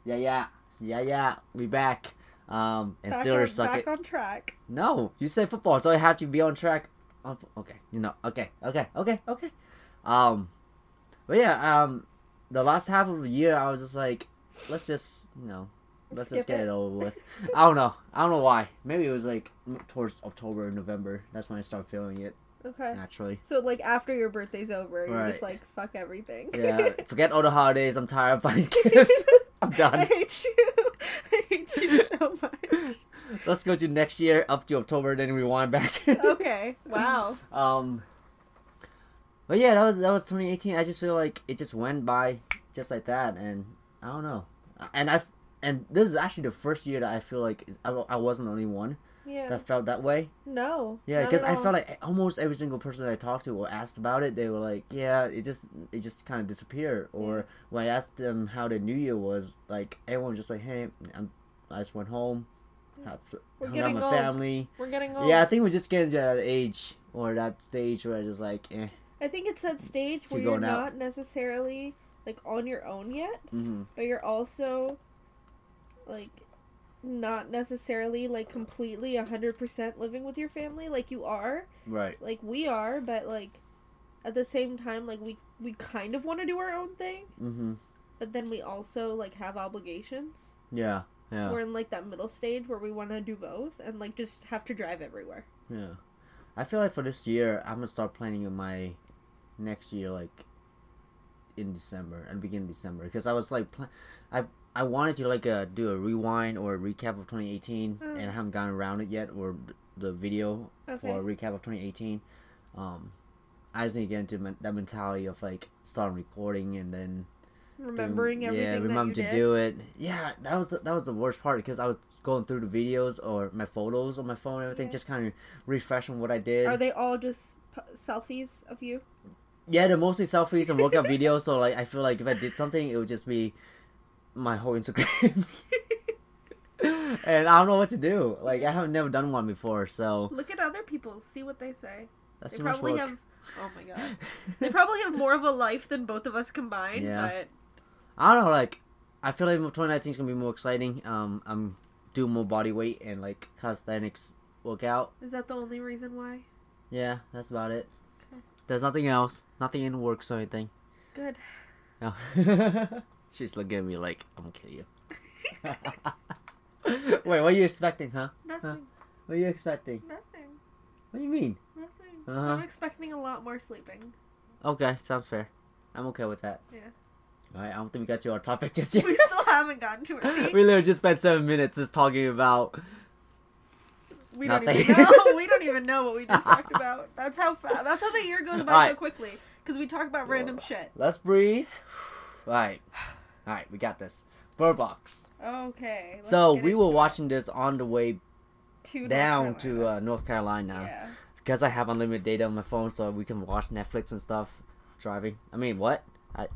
S2: Yeah, yeah, yeah, yeah. We back. Um, and
S1: back,
S2: Steelers
S1: on,
S2: suck
S1: back
S2: it.
S1: on track
S2: No, you say football, so I have to be on track. Okay, you know. Okay, okay, okay, okay. Um, but yeah. Um, the last half of the year, I was just like, let's just, you know, let's just get
S1: it.
S2: it over with. I don't know. I don't know why. Maybe it was like towards October, or November. That's when I started feeling it
S1: okay
S2: naturally.
S1: So like after your birthday's over, you're
S2: Right.
S1: just like fuck everything.
S2: Yeah, (laughs) forget all the holidays. I'm tired of buying (laughs) gifts. (laughs) I'm done.
S1: I hate you. I hate you so much.
S2: Let's go to next year up to October, then rewind back.
S1: Okay. Wow.
S2: um, but yeah, that was that was 2018. I just feel like it just went by just like that, and I don't know. And I and this is actually the first year that I feel like I, I wasn't the only one
S1: Yeah.
S2: that felt that way.
S1: no.
S2: Yeah, because I felt like almost every single person that I talked to or asked about it, they were like, "Yeah, it just it just kind of disappeared." Or when I asked them how the New Year was, like everyone was just like, "Hey, I'm, I just went home, have,
S1: We're
S2: hung out with my
S1: old.
S2: family."
S1: We're getting old.
S2: Yeah, I think we're just getting to that age or that stage where I just like, eh.
S1: I think it's that stage where you're
S2: going out.
S1: not necessarily like on your own yet,
S2: hmm
S1: but you're also like not necessarily like completely 100% living with your family like you are
S2: Right.
S1: like we are but like at the same time like we we kind of want to do our own thing
S2: hmm
S1: but then we also like have obligations
S2: Yeah. Yeah.
S1: we're in like that middle stage where we want to do both and like just have to drive everywhere
S2: Yeah. I feel like for this year, I'm gonna start planning in my next year, like in December, and beginning December, because I was like, pl- I I wanted to like uh, do a rewind or a recap of 2018,
S1: Mm.
S2: and I haven't gotten around it yet, or the video
S1: okay
S2: for a recap of 2018. Um, I just need to get into men- that mentality of like starting recording and then
S1: remembering
S2: doing-
S1: everything
S2: Yeah, remember to
S1: did
S2: do it. Yeah, that was the, that was the worst part because I was going through the videos or my photos on my phone and everything,
S1: Yeah.
S2: just kind of refreshing what I did.
S1: are they all just p- selfies of you
S2: Yeah, they're mostly selfies and workout (laughs) videos. So like, I feel like if I did something, it would just be my whole Instagram. (laughs) and I don't know what to do. Like I haven't never done one before, so
S1: Look at other people, see what they say.
S2: that's
S1: they probably have. Oh my god, (laughs) they probably have more of a life than both of us combined.
S2: Yeah.
S1: But
S2: I don't know. Like I feel like 2019 is gonna be more exciting. Um, I'm doing more body weight and like calisthenics workout.
S1: is that the only reason why?
S2: Yeah, that's about it.
S1: Okay.
S2: There's nothing else. Nothing in works or anything.
S1: Good.
S2: No. (laughs) She's looking at me like I'm gonna kill you. (laughs) Wait, what are you expecting, huh?
S1: Nothing.
S2: What are you expecting?
S1: Nothing.
S2: What do you mean?
S1: Nothing.
S2: Uh-huh.
S1: I'm expecting a lot more sleeping.
S2: Okay, sounds fair. I'm okay with that.
S1: Yeah.
S2: Alright, I don't think we got to our topic just yet.
S1: We still haven't gotten to it. (laughs)
S2: We literally just spent seven minutes just talking about.
S1: we don't even know. (laughs) We don't even know what we just talked about. That's how fast. That's how the year goes by so quickly. Because we talk about random shit.
S2: Let's breathe. Alright. Alright, we got this. Bird Box.
S1: Okay.
S2: So we were
S1: into it.
S2: watching this on the way
S1: To North
S2: down to uh, North Carolina.
S1: yeah.
S2: because I have unlimited data on my phone, so we can watch Netflix and stuff driving. I mean, what? I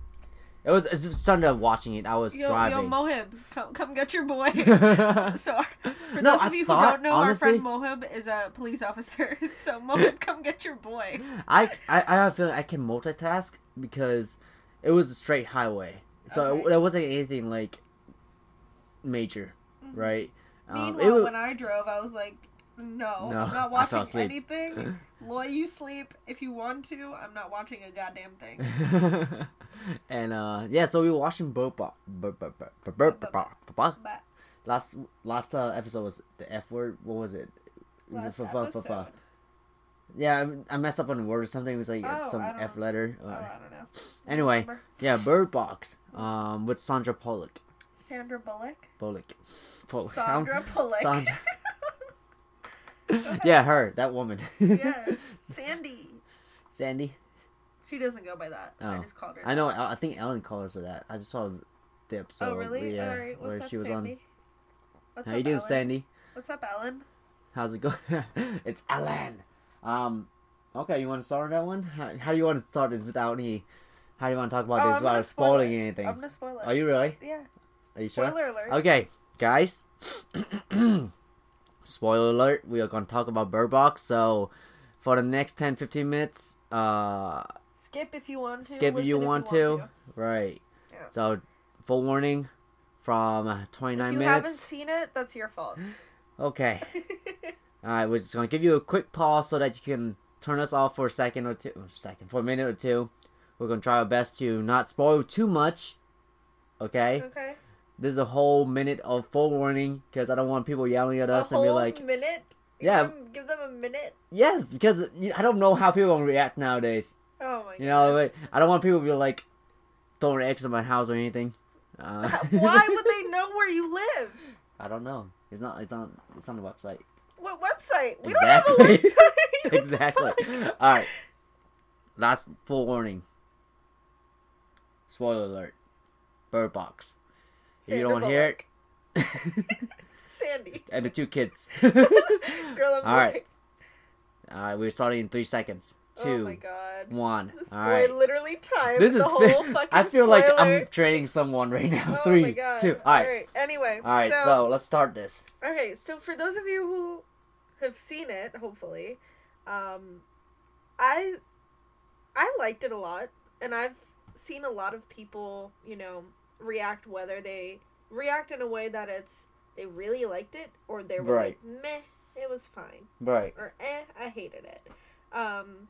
S2: it was it's just Sunday watching it. I was
S1: Yo, yo,
S2: driving.
S1: Mohib, come, come get your boy. (laughs) (laughs) so, our- for
S2: No,
S1: those
S2: I
S1: of you who don't know,
S2: honestly-
S1: our friend Mohib is a police officer. (laughs) So, Mohib, come get your boy.
S2: I, I I have a feeling I can multitask because it was a straight highway, so
S1: Okay.
S2: there wasn't anything like major,
S1: Mhm.
S2: right? Um,
S1: Meanwhile,
S2: was,
S1: when I drove, I was like, no,
S2: No,
S1: I'm not watching anything. (laughs) Loy, you sleep if you want to. I'm not watching a goddamn thing. (laughs)
S2: and uh yeah, so we were watching.
S1: But
S2: Last last uh, episode was the F word. What was it?
S1: Last episode.
S2: Yeah, I I messed up on the word or something. It was like uh,
S1: Oh,
S2: some F
S1: know.
S2: letter.
S1: Oh, I don't know.
S2: Anyway.
S1: Remember?
S2: yeah, Bird Box. Um, with Sandra Bullock.
S1: Sandra Bullock.
S2: Bullock. Bullock. (laughs)
S1: Sandra Bullock.
S2: Sandra- (laughs) yeah, her. That woman.
S1: yes. (laughs) Sandy.
S2: Sandy.
S1: She doesn't go by that. I
S2: Oh.
S1: just called her.
S2: I know. I I think Ellen calls her that. I just saw the episode.
S1: oh, really?
S2: Yeah,
S1: All right. What's
S2: where
S1: up,
S2: she was
S1: Sandy?
S2: on.
S1: What's
S2: How
S1: up,
S2: you doing,
S1: Ellen?
S2: Sandy?
S1: What's up, Ellen?
S2: How's it going? it's Ellen. Um, okay, you want to start on that one? How, how do you want to start this without any? How do you want to talk about
S1: Oh,
S2: this without spoiling
S1: it.
S2: anything?
S1: I'm gonna spoil it.
S2: Are you really?
S1: Yeah.
S2: Are you sure?
S1: Spoiler alert.
S2: Okay, guys. (clears throat) Spoiler alert, we are going to talk about Bird Box. So, for the next 10 15 minutes, uh,
S1: Skip if you want to.
S2: skip if
S1: listen
S2: you want to. Right.
S1: Yeah.
S2: So, full warning from uh, 29
S1: If you haven't seen it, that's your fault.
S2: Okay. (laughs) Alright, we're just going to give you a quick pause so that you can turn us off for a second or two, second for a minute or two. We're going to try our best to not spoil too much. Okay?
S1: okay.
S2: This is a whole minute of full warning because I don't want people yelling at us
S1: a
S2: and be like,
S1: minute.
S2: Yeah.
S1: Give them, give them a minute.
S2: yes, because I don't know how people gonna react nowadays.
S1: Oh my
S2: You know. I don't want people to be like throwing eggs at my house or anything. Uh,
S1: Why would (laughs) they know where you live?
S2: I don't know. It's not. It's on. It's on the website.
S1: What website? We
S2: Exactly.
S1: don't have a website. (laughs)
S2: Exactly. All right. Last full warning. Spoiler alert. Bird Box. If you don't hear it, (laughs)
S1: Sandy.
S2: and the two kids. (laughs)
S1: Girl and
S2: All right. All right, we're starting in three seconds.
S1: Oh
S2: Two,
S1: my god.
S2: one.
S1: This
S2: All
S1: boy literally timed
S2: This
S1: the
S2: is.
S1: whole fucking
S2: I feel like I'm training someone right now.
S1: Oh
S2: Three,
S1: my god.
S2: two. All right.
S1: Anyway.
S2: All right. So, let's start this.
S1: Okay, so for those of you who have seen it, hopefully, um, I I liked it a lot, and I've seen a lot of people, you know, react whether they react in a way that it's they really liked it or they were
S2: Right.
S1: like meh, it was fine,
S2: Right.
S1: or eh, I hated it. Um,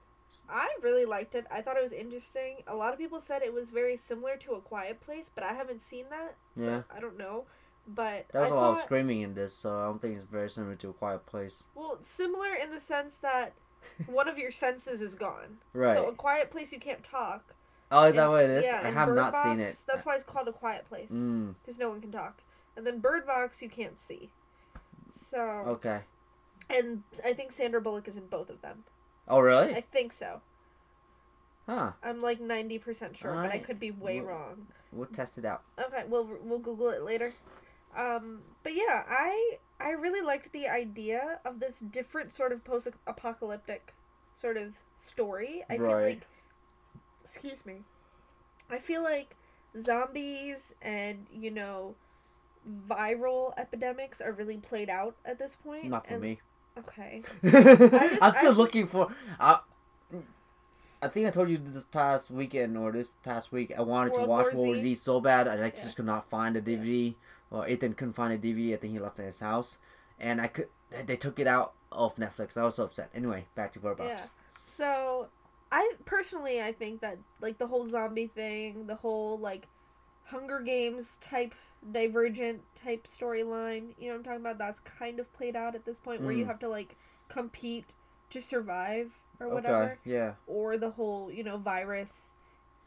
S1: I really liked it. I thought it was interesting. A lot of people said it was very similar to A Quiet Place, but I haven't seen that, so
S2: Yeah.
S1: I don't know. But
S2: There's a lot of screaming in this, so I don't think it's very similar to a quiet place.
S1: Well, similar in the sense that (laughs) one of your senses is gone.
S2: Right.
S1: So a quiet place you can't talk.
S2: oh, is that what it is?
S1: Yeah,
S2: I have
S1: Bird
S2: not
S1: Box,
S2: seen it.
S1: That's why it's called a quiet place
S2: Mm,
S1: because no one can talk. And then Bird Box you can't see. So
S2: okay.
S1: and I think Sandra Bullock is in both of them.
S2: Oh, really?
S1: I think so.
S2: Huh.
S1: I'm like ninety percent sure, but I could be way
S2: Well-
S1: wrong.
S2: We'll test it out.
S1: Okay, we'll we'll Google it later. Um, but yeah, I I really liked the idea of this different sort of post-apocalyptic sort of story. I feel like, excuse me, I feel like zombies and you know viral epidemics are really played out at this point.
S2: Not for
S1: and-
S2: me.
S1: Okay. (laughs)
S2: I'm
S1: I-
S2: still looking for. I, I think I told you this past weekend or this past week I wanted
S1: World
S2: to watch
S1: War
S2: World War
S1: Z.
S2: Z so bad I
S1: Yeah.
S2: just could not find the DVD. Or Ethan couldn't find the DVD. I think he left it in his house, and I could. They took it out of Netflix. I was so upset. Anyway, back to Bird Box.
S1: Yeah. So, I personally I think that like the whole zombie thing, the whole like Hunger Games type divergent type storyline, you know what I'm talking about? That's kind of played out at this point where you
S2: Mm.
S1: have to like compete to survive or
S2: Okay.
S1: whatever,
S2: Yeah.
S1: or the whole you know virus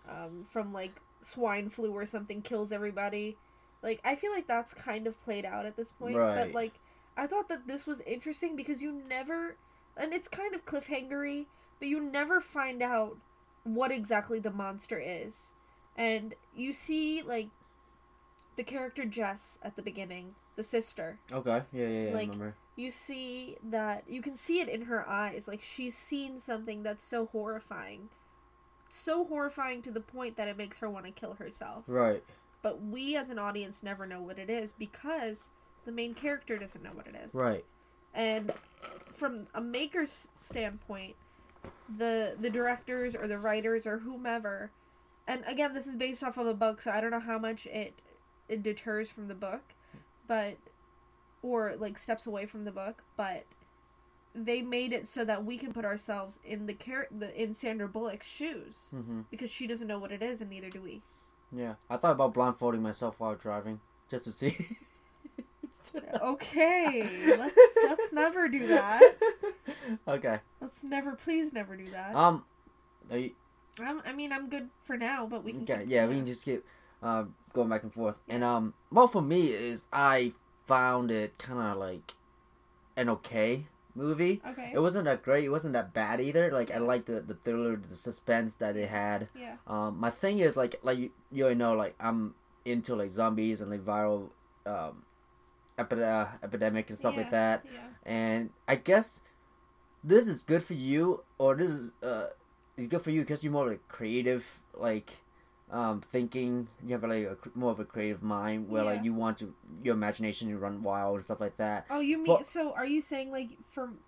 S1: um, from like swine flu or something kills everybody. Like I feel like that's kind of played out at this point, but like I thought that this was interesting because you never, and it's kind of cliffhangery, but you never find out what exactly the monster is, and you see like the character Jess at the beginning, the sister.
S2: Okay. Yeah. Yeah. Yeah. I
S1: Like-
S2: remember.
S1: You see that you can see it in her eyes, like she's seen something that's so horrifying, so horrifying to the point that it makes her want to kill herself.
S2: Right.
S1: But we as an audience never know what it is because the main character doesn't know what it is.
S2: Right.
S1: And from a maker's standpoint, the the directors or the writers or whomever, and again, this is based off of a book, so I don't know how much it it deters from the book, but or like steps away from the book, but they made it so that we can put ourselves in the char- the in Sandra Bullock's shoes
S2: hmm
S1: because she doesn't know what it is and neither do we.
S2: Yeah. I thought about blindfolding myself while driving just to see. (laughs)
S1: Okay, let's (laughs) let's never do that.
S2: okay.
S1: Let's never, please, never do that.
S2: Um. Are you,
S1: I'm, I mean, I'm good for now, but we can.
S2: Okay, yeah, we can just keep uh, going back and forth. And um, well, for me is I found it kind of like an okay movie.
S1: Okay.
S2: It wasn't that great. It wasn't that bad either. Like I liked the the thriller, the suspense that it had.
S1: yeah.
S2: Um, my thing is like like you, you already know like I'm into like zombies and like viral um, epi- uh, epidemic and stuff
S1: Yeah.
S2: like that.
S1: Yeah.
S2: And I guess this is good for you, or this is uh, it's good for you because you're more like creative, like um, thinking. You have like a, more of a creative mind where
S1: Yeah.
S2: like you want to your imagination to run wild and stuff like that.
S1: Oh, you mean
S2: Well-
S1: so? Are you saying like from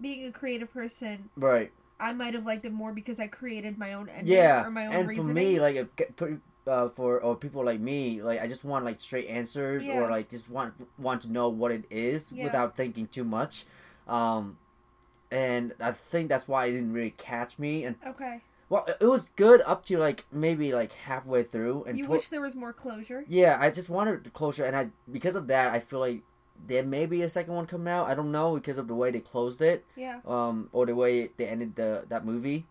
S1: being a creative person,
S2: Right.
S1: I might have liked it more because I created my own ending
S2: Yeah.
S1: or my own
S2: And
S1: reasoning?
S2: for me, like pretty. Uh, for or people like me, like I just want like straight answers,
S1: Yeah.
S2: or like just want want to know what it is
S1: Yeah.
S2: without thinking too much. Um, and I think that's why it didn't really catch me. And
S1: okay.
S2: Well, it- was good up to like maybe like halfway through, and
S1: You wish there was more closure.
S2: yeah, I just wanted the closure, and I because of that, I feel like there may be a second one coming out. I don't know because of the way they closed it,
S1: Yeah.
S2: um, or the way they ended the that movie,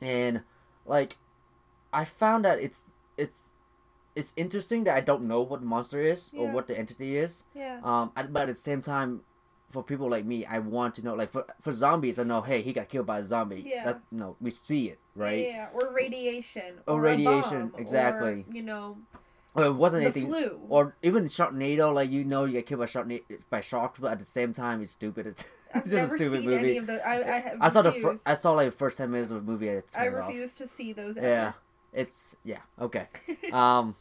S2: and like I found that it's it's it's interesting that I don't know what the monster is or what the entity is,
S1: Yeah.
S2: um, but at the same time. For people like me, I want to know. Like for for zombies, I know. Hey, he got killed by a zombie.
S1: Yeah.
S2: That, no, we see it, right?
S1: Yeah. Or radiation.
S2: Or
S1: a
S2: radiation,
S1: bomb,
S2: exactly.
S1: Or, you know,
S2: Or it wasn't anything.
S1: flu.
S2: Or even Sharknado, like you know, you get killed by Sharknado by sharks, but at the same time, it's stupid. (laughs) It's, it's just a stupid
S1: seen
S2: movie.
S1: any of the. I I,
S2: I saw the fir- I saw like the first ten minutes of the movie. I,
S1: I
S2: turned it off.
S1: refuse to see those.
S2: Yeah, it's yeah okay. (laughs) um,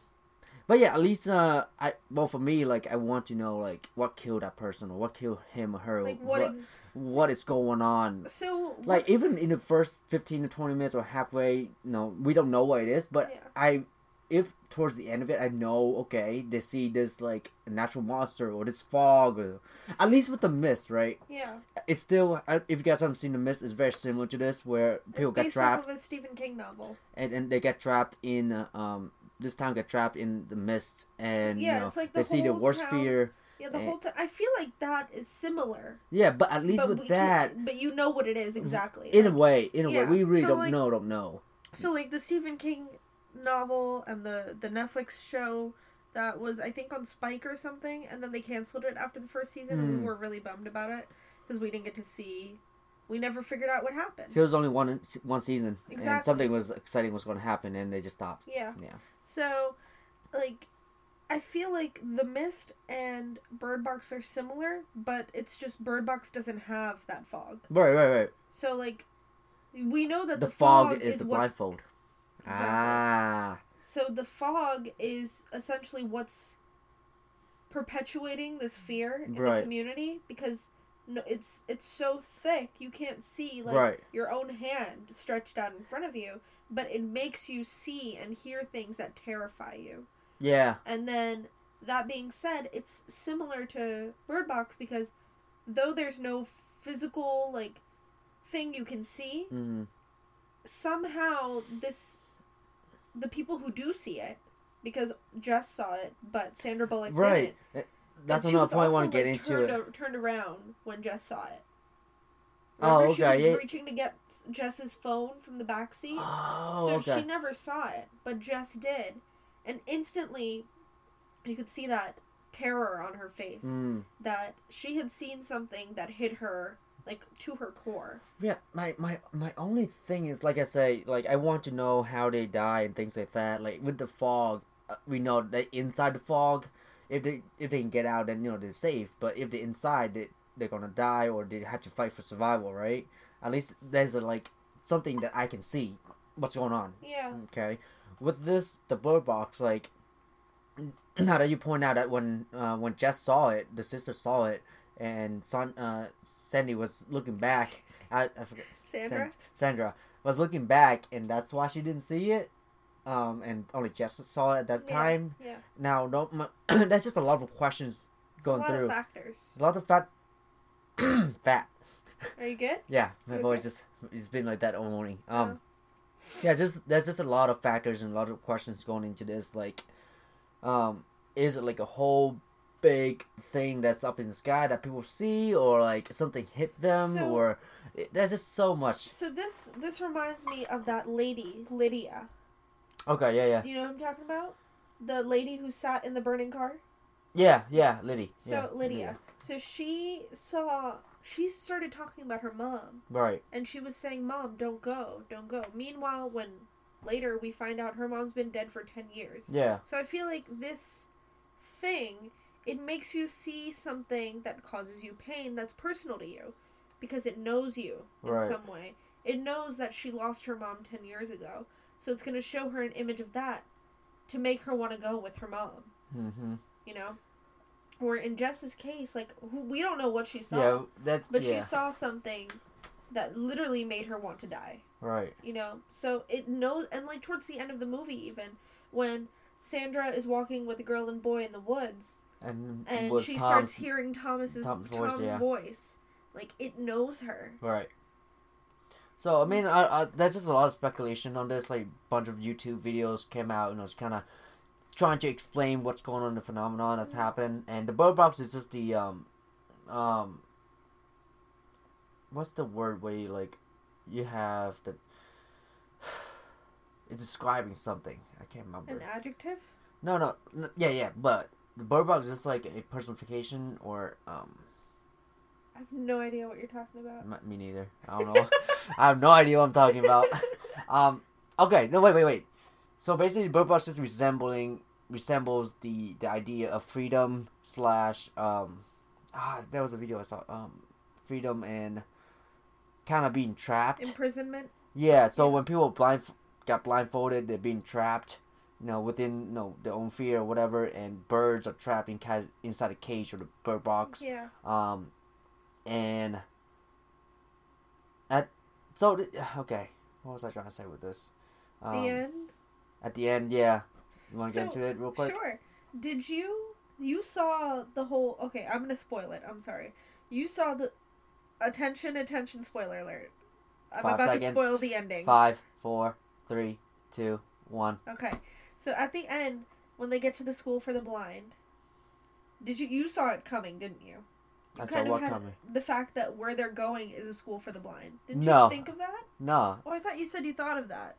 S2: but yeah, at least uh, I well for me like I want to know like what killed that person or what killed him or her.
S1: like what?
S2: what,
S1: Ex-
S2: what is going on?
S1: so
S2: Like
S1: what,
S2: even in the first fifteen to twenty minutes or halfway, you know, we don't know what it is, but
S1: Yeah.
S2: I. If towards the end of it, I know okay, they see this like natural monster or this fog, or at least with the mist, right?
S1: yeah,
S2: It's still if you guys haven't seen the mist, it's very similar to this where people
S1: it's
S2: get
S1: based
S2: trapped
S1: off of a Stephen King novel.
S2: and, and they get trapped in uh, um this town get trapped in the mist and
S1: yeah,
S2: you know
S1: it's like
S2: they see the worst
S1: town-
S2: fear
S1: Yeah, the
S2: Eh.
S1: whole time. I feel like that is similar.
S2: yeah but at least
S1: but
S2: with that
S1: can't- but you know what it is exactly.
S2: in a way in a
S1: Yeah,
S2: way we really
S1: so,
S2: don't
S1: like-
S2: know don't know
S1: So like the Stephen King novel and the the Netflix show that was I think on Spike or something, and then they canceled it after the first season, and
S2: Hmm.
S1: we were really bummed about it because we didn't get to see. We never figured out what happened.
S2: there was only one one season and
S1: Exactly.
S2: something was exciting was going to happen and they just stopped
S1: Yeah.
S2: yeah
S1: So, like, I feel like The Mist and Bird Box are similar, but it's just Bird Box doesn't have that fog.
S2: right right right
S1: So like, we know that
S2: the,
S1: the,
S2: fog, is, the blindfold
S1: Exactly.
S2: ah
S1: So the fog is essentially what's perpetuating this fear in the community because no, it's it's so thick you can't see like
S2: Right.
S1: your own hand stretched out in front of you, but it makes you see and hear things that terrify you.
S2: yeah
S1: And then that being said, it's similar to Bird Box because though there's no physical like thing you can see,
S2: mm,
S1: somehow this the people who do see it because Jess saw it, but Sandra Bullock
S2: right
S1: didn't.
S2: That's another point i want to get
S1: like,
S2: into
S1: turned, a- turned around when Jess saw it.
S2: Oh,
S1: Remember she was
S2: yeah.
S1: reaching to get Jess's phone from the back seat.
S2: oh
S1: so
S2: okay
S1: she never saw it, but Jess did, and instantly, you could see that terror on her face.
S2: mm.
S1: That she had seen something that hit her like to her core.
S2: Yeah, my, my my only thing is like I say, like I want to know how they die and things like that. Like with the fog, uh, we know that inside the fog, if they if they can get out, then you know they're safe. But if they're inside, they they're gonna die or they have to fight for survival, right? At least there's a, like something that I can see what's going on.
S1: Yeah.
S2: Okay, with this the bird box, like (clears throat) now that you point out that when uh, when Jess saw it, the sister saw it, and son uh, Sandy was looking back. (laughs) I, I forget.
S1: Sandra.
S2: San- Sandra was looking back, and that's why she didn't see it. Um, and only Jess saw it at that
S1: Yeah,
S2: time.
S1: Yeah.
S2: Now, don't. (clears throat) that's just a lot of questions going A
S1: lot
S2: through.
S1: of factors.
S2: a lot of fat. (clears throat) fat.
S1: Are you good?
S2: Yeah, my
S1: You
S2: voice just it's been like that all morning.
S1: Oh.
S2: Um, yeah, just there's just a lot of factors and a lot of questions going into this. Like, um, is it like a whole big thing that's up in the sky that people see, or like something hit them,
S1: So-
S2: or it, there's just so much.
S1: So this this reminds me of that lady Lydia.
S2: Okay, yeah, yeah,
S1: Do you know who I'm talking about? The lady who sat in the burning car.
S2: Yeah, yeah, Liddy.
S1: So
S2: yeah,
S1: Lydia. So she saw. She started talking about her mom,
S2: Right.
S1: and she was saying, "Mom, don't go, don't go." Meanwhile, when later we find out her mom's been dead for ten years.
S2: Yeah.
S1: So I feel like this thing it makes you see something that causes you pain that's personal to you because it knows you in
S2: Right.
S1: some way. It knows that she lost her mom 10 years ago. So it's going to show her an image of that to make her want to go with her mom,
S2: Mm-hmm.
S1: You know? Or in Jess's case, like who, we don't know what she saw,
S2: Yeah. That.
S1: but
S2: yeah.
S1: she saw something that literally made her want to die
S2: Right.
S1: you know so it knows and like towards the end of the movie even when sandra is walking with a girl and boy in the woods
S2: And.
S1: and she
S2: Tom's-
S1: starts hearing thomas's
S2: Tom's
S1: tom's,
S2: voice, yeah.
S1: voice like it knows her
S2: Right. So I mean, I, I, there's just a lot of speculation on this. Like, bunch of YouTube videos came out, and it was kind of trying to explain what's going on, the phenomenon that's happened. And the bird box is just the um, um, what's the word where you like, you have the. (sighs) It's describing something. I can't remember.
S1: an adjective
S2: No, no, n- yeah, yeah, but the bird box is just like a personification or um.
S1: i have no idea what you're talking about
S2: Not me neither. I don't know. I have no idea what I'm talking about. (laughs) Um. Okay. No. Wait. Wait. Wait. So basically, Bird Box is resembling resembles the the idea of freedom slash um ah there was a video I saw um freedom and kind of being trapped.
S1: Imprisonment.
S2: Yeah, so
S1: Yeah.
S2: when people blind got blindfolded, they're being trapped, you know, within you know their own fear or whatever, and birds are trapped in ca- inside a cage or the bird box.
S1: Yeah.
S2: Um, and at so (sighs) okay, what was I trying to say with this? Um,
S1: the end.
S2: At the end, yeah. You want to get
S1: So,
S2: into it real quick?
S1: Sure. Did you you saw the whole okay, I'm gonna spoil it. I'm sorry. You saw the attention, attention, spoiler alert. I'm
S2: Five
S1: about to spoil the ending.
S2: Five, four, three, two, one.
S1: Okay. So at the end, when they get to the school for the blind, did you you saw it coming, didn't you? You
S2: I saw what
S1: had
S2: coming.
S1: the fact that where they're going is a school for the blind. Didn't
S2: No.
S1: you think of that?
S2: No,
S1: Oh, I thought you said you thought of that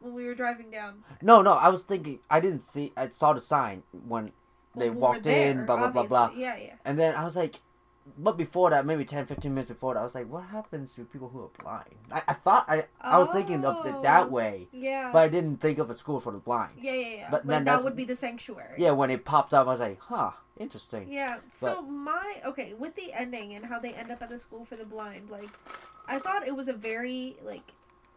S1: when we were driving down.
S2: no, no. I was thinking. I didn't see. I saw the sign when they
S1: When we
S2: walked in.
S1: there,
S2: Blah blah blah blah.
S1: Yeah, yeah.
S2: And then I was like, but before that, maybe 10, 15 minutes before that, I was like, what happens to people who are blind? I, I thought I I was thinking of it
S1: Oh.
S2: that way,
S1: Yeah.
S2: but I didn't think of a school for the blind.
S1: yeah, yeah, yeah.
S2: but
S1: like
S2: then
S1: that would be the sanctuary.
S2: Yeah, when it popped up, I was like, huh, interesting.
S1: Yeah. So my okay with the ending and how they end up at the school for the blind, like I thought it was a very like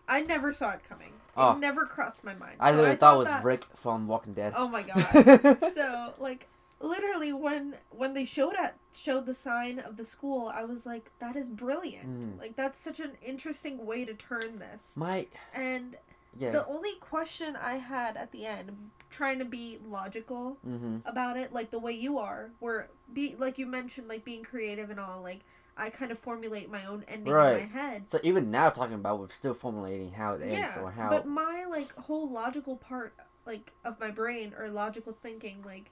S1: I never saw it coming. It
S2: Oh.
S1: never crossed my mind.
S2: I
S1: So
S2: literally thought it was
S1: that-
S2: Rick from Walking Dead.
S1: Oh my god. (laughs) so like literally when when they showed at showed the sign of the school, I was like, that is brilliant.
S2: Mm.
S1: Like that's such an interesting way to turn this.
S2: My
S1: And
S2: yeah.
S1: the only question I had at the end, trying to be logical
S2: mm-hmm.
S1: about it, like the way you are, where be like you mentioned, like being creative and all, like I kind of formulate my own ending
S2: Right.
S1: in my head.
S2: So even now, talking about, we're still formulating how it ends
S1: yeah,
S2: or how.
S1: but my like whole logical part, like of my brain or logical thinking, like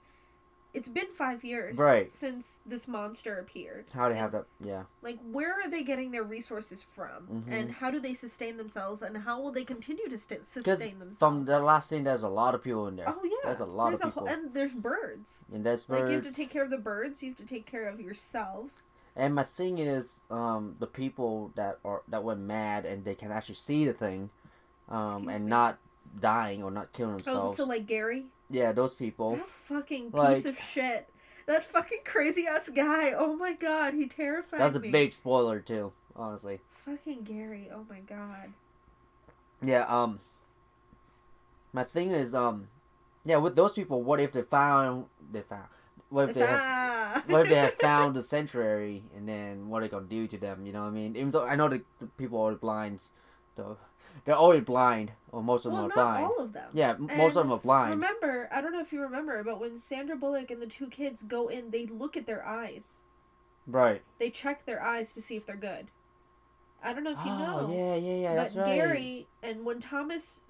S1: it's been five years
S2: Right.
S1: since this monster appeared.
S2: how do
S1: they
S2: have that? Yeah.
S1: like where are they getting their resources from,
S2: Mhm.
S1: and how do they sustain themselves, and how will they continue to st- sustain themselves?
S2: from the last scene, there's a lot of people in there,
S1: Oh yeah,
S2: There's a lot of
S1: There's
S2: people.
S1: whole, and there's birds.
S2: and that's
S1: Like you have to take care of the birds. You have to take care of yourselves.
S2: And my thing is, um, the people that are that went mad and they can actually see the thing, um,
S1: Excuse
S2: and
S1: me?
S2: not dying or not killing
S1: Oh,
S2: themselves.
S1: so like Gary,
S2: yeah, those people.
S1: that fucking piece
S2: Like-
S1: of shit. That fucking crazy ass guy. Oh my god, he terrified
S2: That's a
S1: me.
S2: big spoiler too, honestly.
S1: Fucking Gary. Oh my god.
S2: Yeah. Um. My thing is, um, yeah, with those people, what if they found they found? What if they have? (laughs) What if they have found the sanctuary, and then what are they gonna do to them? You know what I mean? Even though I know the, the people are blind, though they're already blind, or most of them
S1: well,
S2: are
S1: not
S2: blind.
S1: all of them.
S2: Yeah, m- most of them are blind.
S1: Remember, I don't know if you remember, but when Sandra Bullock and the two kids go in, they look at their eyes.
S2: Right.
S1: They check their eyes to see if they're good. I don't know if you
S2: oh,
S1: know.
S2: yeah, yeah, yeah.
S1: but
S2: That's right.
S1: Gary and when Thomas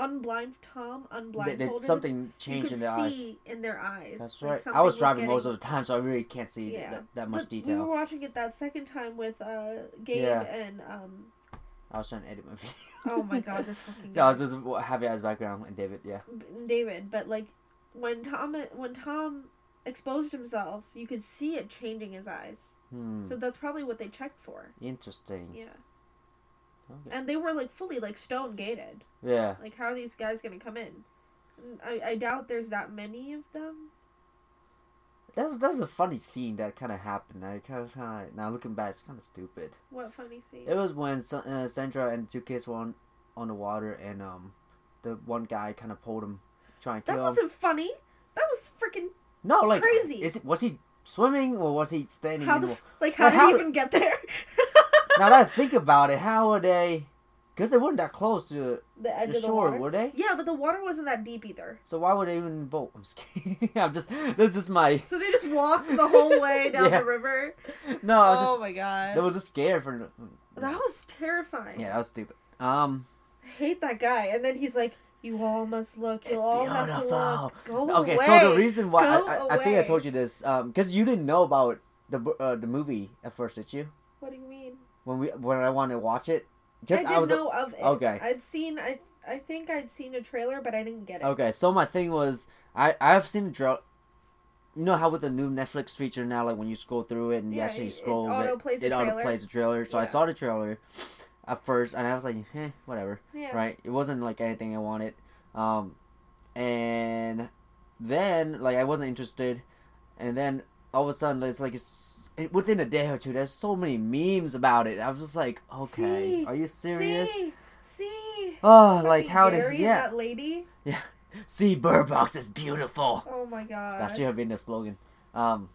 S1: unblind Tom
S2: They- they-
S1: unblindfolded,
S2: something
S1: you
S2: changed
S1: could
S2: in their eyes.
S1: see in their eyes.
S2: That's
S1: like
S2: right. I was driving most
S1: getting-
S2: of the time, so I really can't see
S1: Yeah.
S2: that, that much
S1: but We
S2: detail.
S1: were watching it that second time with uh, Gabe
S2: Yeah.
S1: and um.
S2: I was trying to edit my video.
S1: Oh my god, (laughs) this fucking.
S2: yeah, I was just having as background and David. Yeah.
S1: David, but like when Tom when Tom exposed himself, you could see it changing his eyes.
S2: Hmm.
S1: So that's probably what they checked for.
S2: Interesting.
S1: Yeah,
S2: Okay.
S1: and they were like fully like stone gated.
S2: Yeah.
S1: Like how are these guys gonna come in? I, I doubt there's that many of them.
S2: That was that was a funny scene that kind of happened. I kind of now looking back, it's kind of stupid.
S1: What funny scene?
S2: It was when uh, Sandra and two kids were on, on the water, and um, the one guy kind of pulled him, trying to
S1: that
S2: kill him.
S1: wasn't funny. That was freaking
S2: No, like
S1: crazy.
S2: Is it, was he swimming or was he standing?
S1: how the f- like how did
S2: how-
S1: he even get there? (laughs)
S2: now that I think about it, how were they? Because they weren't that close to
S1: the edge
S2: the
S1: of the
S2: shore,
S1: water.
S2: were they?
S1: Yeah, but the water wasn't that deep either.
S2: So why would they even boat? I'm just (laughs) kidding. I'm just. This is my.
S1: So they just walked the whole way (laughs) down
S2: Yeah.
S1: the river.
S2: No, I was
S1: oh
S2: just.
S1: my god.
S2: I was just scared for.
S1: That was terrifying.
S2: Yeah, that was stupid. Um.
S1: I hate that guy. And then he's like, "You all must look. You all have to look. Go
S2: Okay,
S1: away."
S2: so the reason why I, I, I think I told you this, um, because you didn't know about the uh, the movie at first, did you?
S1: What do you mean?
S2: When we when I wanted to watch it,
S1: I
S2: just
S1: didn't
S2: I was
S1: know of it.
S2: okay.
S1: I'd seen. I I think I'd seen a trailer, but I didn't get it.
S2: okay. So my thing was, I I've seen drill. You know how with the new Netflix feature now, like when you scroll through it and you actually
S1: it- it
S2: scroll,
S1: auto plays
S2: it auto plays the trailer. So I saw the trailer at first, and I was like, eh, whatever.
S1: Yeah.
S2: right? It wasn't like anything I wanted. Um, and then like I wasn't interested, and then all of a sudden it's like it's within a day or two. There's so many memes about it. I was just like, okay,
S1: See?
S2: are you serious?
S1: See, see.
S2: Oh, like how did yeah?
S1: that lady.
S2: Yeah, (laughs) see, Bird Box is beautiful.
S1: Oh my god.
S2: That should have been the slogan. Um,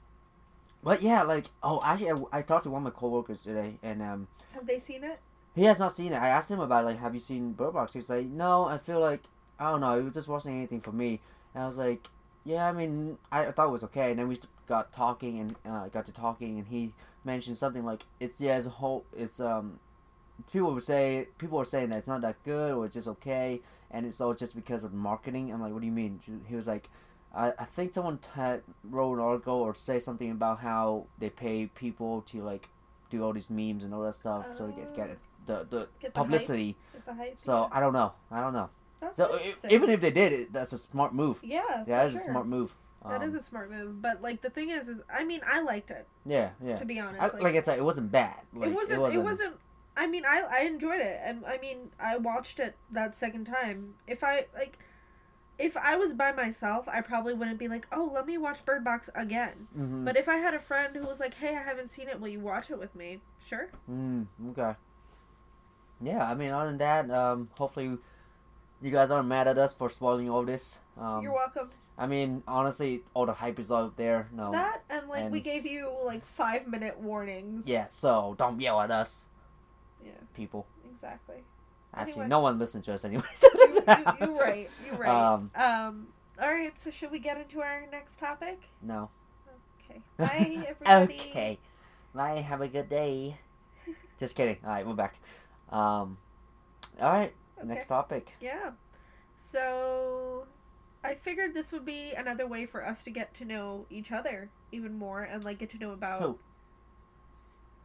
S2: but yeah, like oh, actually, I, I talked to one of my coworkers today, and um,
S1: Have they seen it?
S2: he has not seen it. I asked him about like, have you seen Bird Box? He's like, no, I feel like I don't know. It was just wasn't anything for me. And I was like, yeah, I mean, I, thought it was okay. And then we got talking and uh, got to talking, and he mentioned something like it's yeah, as a whole, it's um, people would say people were saying that it's not that good or it's just okay, and it's all just because of marketing. I'm like, what do you mean? He was like. I, I think someone had wrote an article or say something about how they pay people to like do all these memes and all that stuff so they get get it, the the
S1: Get the hype.
S2: publicity.
S1: The hype.
S2: So
S1: yeah.
S2: I don't know. I don't know.
S1: That's
S2: So, even if they did it, that's a smart move.
S1: yeah,
S2: Yeah, that's
S1: sure.
S2: a smart move.
S1: That
S2: Um,
S1: is a smart move, but like the thing is, is I mean, I liked it
S2: yeah, yeah.
S1: to be honest.
S2: I,
S1: like,
S2: like I said, it wasn't bad. Like,
S1: it wasn't. It wasn't. I mean, I I enjoyed it, and I mean, I watched it that second time. If I like, if I was by myself, I probably wouldn't be like, oh, let me watch Bird Box again.
S2: Mhm.
S1: But if I had a friend who was like, hey, I haven't seen it, will you watch it with me? Sure.
S2: Mm, okay. Yeah, I mean, other than that, um, hopefully you guys aren't mad at us for spoiling all this. Um,
S1: You're welcome.
S2: I mean, honestly, all the hype is out there. No.
S1: that and like we gave you like five minute warnings.
S2: Yeah, so don't yell at us,
S1: Yeah.
S2: people.
S1: Exactly.
S2: Actually,
S1: Anyway.
S2: no one listens to us anyway. So (laughs)
S1: you, you right. You right. (laughs)
S2: Um,
S1: Um. All right. So should we get into our next topic?
S2: no.
S1: Okay. Bye, everybody. (laughs)
S2: okay. Bye. Have a good day. Just kidding. All right, we're back. Um, all right.
S1: Okay.
S2: Next topic.
S1: Yeah. So I figured this would be another way for us to get to know each other even more and like get to know about
S2: Who?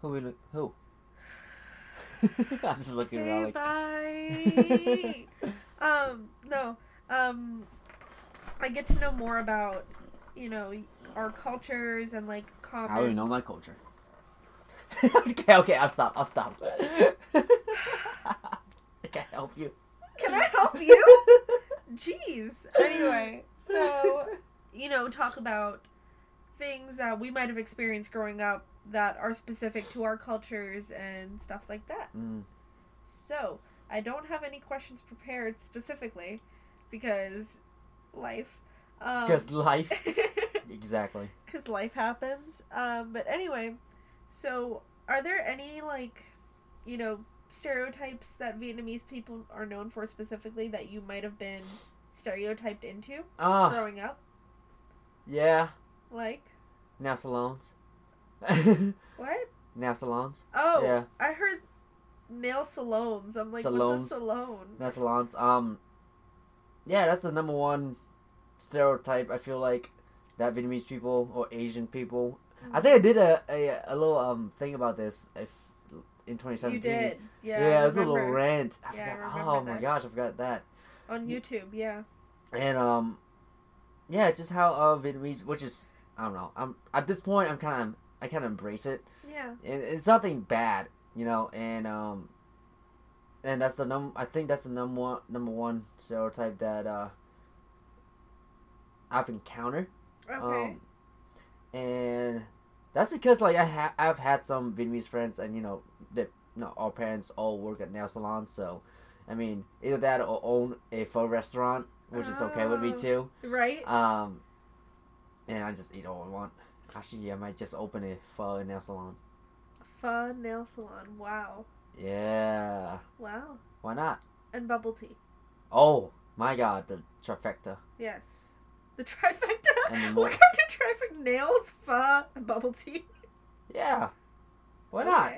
S2: Who? We look, who? (laughs) I'm just looking
S1: Hey,
S2: around like.
S1: bye. (laughs) um, no. Um I get to know more about, you know, our cultures and like
S2: I already
S1: common
S2: know my culture. (laughs) okay, okay, I'll stop. I'll stop. I can't help you.
S1: Can I help you? Jeez. Anyway, so you know, talk about things that we might have experienced growing up that are specific to our cultures and stuff like that.
S2: Mm,
S1: So, I don't have any questions prepared specifically because life. Um,
S2: Because life. (laughs) Exactly.
S1: because life happens. Um, but anyway, so are there any like, you know, stereotypes that Vietnamese people are known for specifically that you might have been stereotyped into
S2: Ah,
S1: growing up?
S2: yeah.
S1: Like
S2: Now salons.
S1: what?
S2: now salons.
S1: Oh,
S2: Yeah.
S1: I heard nail salons. I'm like, what's a salon?
S2: Now salons. Um. Yeah, that's the number one stereotype. I feel like that Vietnamese people or Asian people. I think I did a, a, a little um thing about this if in 2017.
S1: you did. Yeah,
S2: Yeah,
S1: I
S2: it was a little rant. I
S1: Yeah, I
S2: forgot.
S1: remember
S2: oh my gosh, I forgot that.
S1: on YouTube. Yeah.
S2: And um, yeah, just how uh Vietnamese, which is I don't know. I'm at this point I'm kind of I kind of embrace it.
S1: Yeah.
S2: And it's nothing bad, you know. And um, and that's the num. I think that's the number one number one stereotype that uh I've encountered.
S1: Okay.
S2: Um, and that's because like I ha- I've had some Vietnamese friends, and you know that you know our parents all work at nail salons, so I mean either that or own a pho restaurant, which is okay with me
S1: Oh.
S2: too.
S1: right.
S2: Um, and I just eat all I want. Actually, I might just open a pho nail salon.
S1: Fun nail salon. Wow.
S2: Yeah,
S1: Wow.
S2: why not?
S1: And bubble tea.
S2: Oh my God, the trifecta.
S1: Yes. The trifecta.
S2: And the (laughs)
S1: what kind of trifecta? Nails, pho, and bubble tea.
S2: Yeah, why not?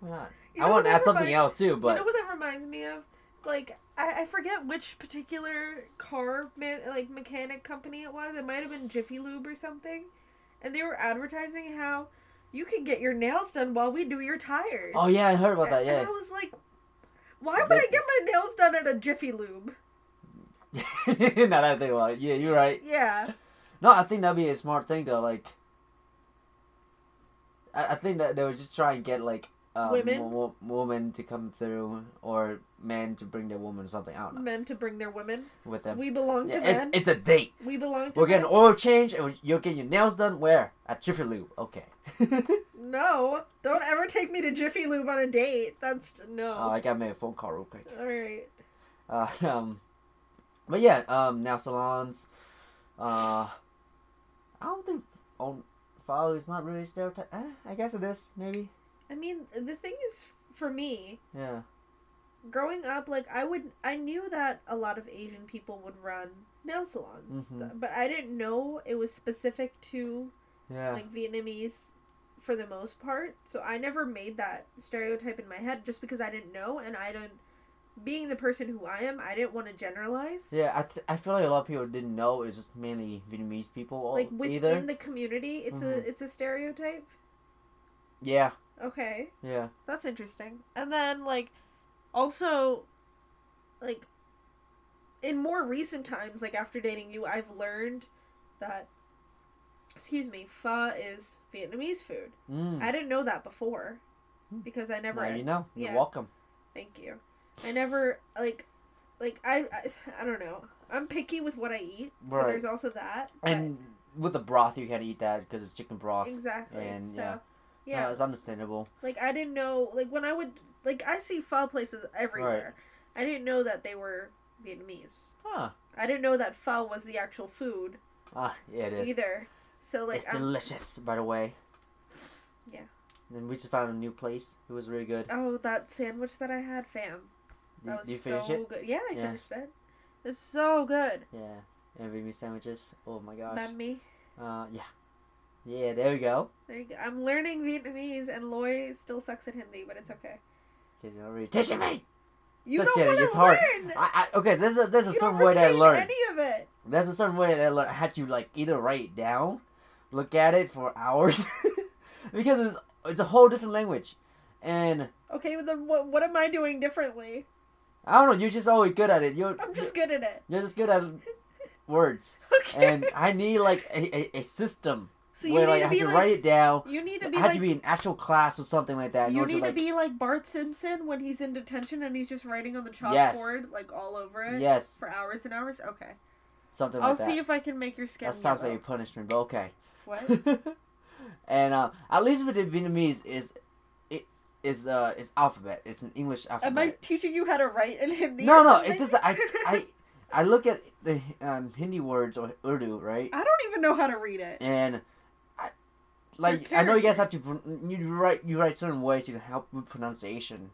S2: Why not?
S1: You
S2: I want to add something else too, but You
S1: know what that reminds me of? Like I, I forget which particular car man like mechanic company it was. It might have been Jiffy Lube or something, and they were advertising how you can get your nails done while we do your tires.
S2: oh yeah, I heard about that.
S1: And- And
S2: Yeah.
S1: I was like, why would
S2: They-
S1: I get my nails done at a Jiffy Lube? (laughs)
S2: now that I think about it, yeah, you're right.
S1: Yeah.
S2: No, I think that'd be a smart thing though. Like, I, I think that they would just try and get like um,
S1: Women?
S2: wo- wo- women to come through, or men to bring their woman or something. I don't know
S1: Men to bring their women.
S2: with them.
S1: We belong to
S2: Yeah, it's
S1: men.
S2: it's a date.
S1: we belong to
S2: We're getting oil change and you're getting your nails done. Where at Jiffy Lube? Okay. (laughs)
S1: No, don't ever take me to Jiffy Lube on a date. That's no.
S2: Uh, I gotta make a phone call real quick.
S1: All right.
S2: Uh, (laughs) um, but yeah, um, nail salons. Uh, I don't think on follow is not really stereotype. Eh, I guess it is. Maybe.
S1: I mean, the thing is, for me,
S2: Yeah.
S1: growing up, like I would, I knew that a lot of Asian people would run nail salons,
S2: Mhm.
S1: but I didn't know it was specific to
S2: Yeah.
S1: like Vietnamese for the most part. So I never made that stereotype in my head just because I didn't know, and I don't. Being the person who I am, I didn't want to generalize.
S2: yeah, I, th- I feel like a lot of people didn't know it's just mainly Vietnamese people.
S1: Like within
S2: either.
S1: the community, it's
S2: Mhm.
S1: a it's a stereotype.
S2: Yeah,
S1: Okay.
S2: yeah.
S1: That's interesting. And then like also like in more recent times, like after dating you, I've learned that excuse me, pho is Vietnamese food.
S2: Mm.
S1: I didn't know that before
S2: Hmm.
S1: because I never
S2: now you know. You're
S1: yeah.
S2: welcome.
S1: thank you. I never like like I, I I don't know. I'm picky with what I eat. So there's also that. but-
S2: And with the broth, you can't eat that because it's chicken broth.
S1: exactly.
S2: and,
S1: so
S2: yeah.
S1: Yeah.
S2: Uh, it's understandable.
S1: Like I didn't know like when I would like I see pho places everywhere. I didn't know that they were Vietnamese.
S2: Huh.
S1: I didn't know that pho was the actual food
S2: Ah, yeah, it is.
S1: either. So like
S2: it's
S1: I'm,
S2: delicious, by the way.
S1: Yeah.
S2: And we just found a new place. It was really good.
S1: oh that sandwich that I had, fam. That was so
S2: it?
S1: good. Yeah, I
S2: Yeah.
S1: finished it. It's so good.
S2: Yeah. And Vietnamese sandwiches. Oh my gosh.
S1: Banh mi.
S2: Uh, yeah. Yeah, there we go.
S1: There you go. I'm learning Vietnamese, and Loy still sucks at Hindi, but it's okay.
S2: Kids are already teaching me.
S1: You don't want to
S2: it's hard.
S1: learn.
S2: I, I okay. There's a there's a
S1: you
S2: certain way that I learned.
S1: any of it.
S2: There's a certain way that I learned. I had to like either write it down, look at it for hours, (laughs) because it's it's a whole different language, and
S1: Okay, but then what? What am I doing differently?
S2: I don't know. You're just always good at it. You're
S1: I'm just good at it.
S2: you're just good at (laughs) words,
S1: Okay.
S2: and I need like a, a, a system
S1: so you
S2: where
S1: need
S2: like I
S1: to
S2: have
S1: be
S2: to
S1: like
S2: write it down.
S1: you need to
S2: I
S1: be
S2: had
S1: like
S2: to be in actual class or something like that. in
S1: You
S2: order
S1: need
S2: to,
S1: to
S2: like,
S1: be like Bart Simpson when he's in detention and he's just writing on the chalkboard
S2: Yes.
S1: like all over it
S2: yes,
S1: for hours and hours. Okay,
S2: something
S1: I'll
S2: like that.
S1: see if I can make your skin.
S2: that sounds
S1: yellow.
S2: like a punishment, but okay.
S1: what? (laughs)
S2: and uh, at least with the Vietnamese is it is uh is alphabet. It's an English alphabet.
S1: Am I teaching you how to write in Hindi?
S2: no,
S1: or
S2: no. It's just that I I (laughs) I look at the um, Hindi words or Urdu, right?
S1: I don't even know how to read it.
S2: And I like I know you guys have to you write you write certain ways to help with pronunciation.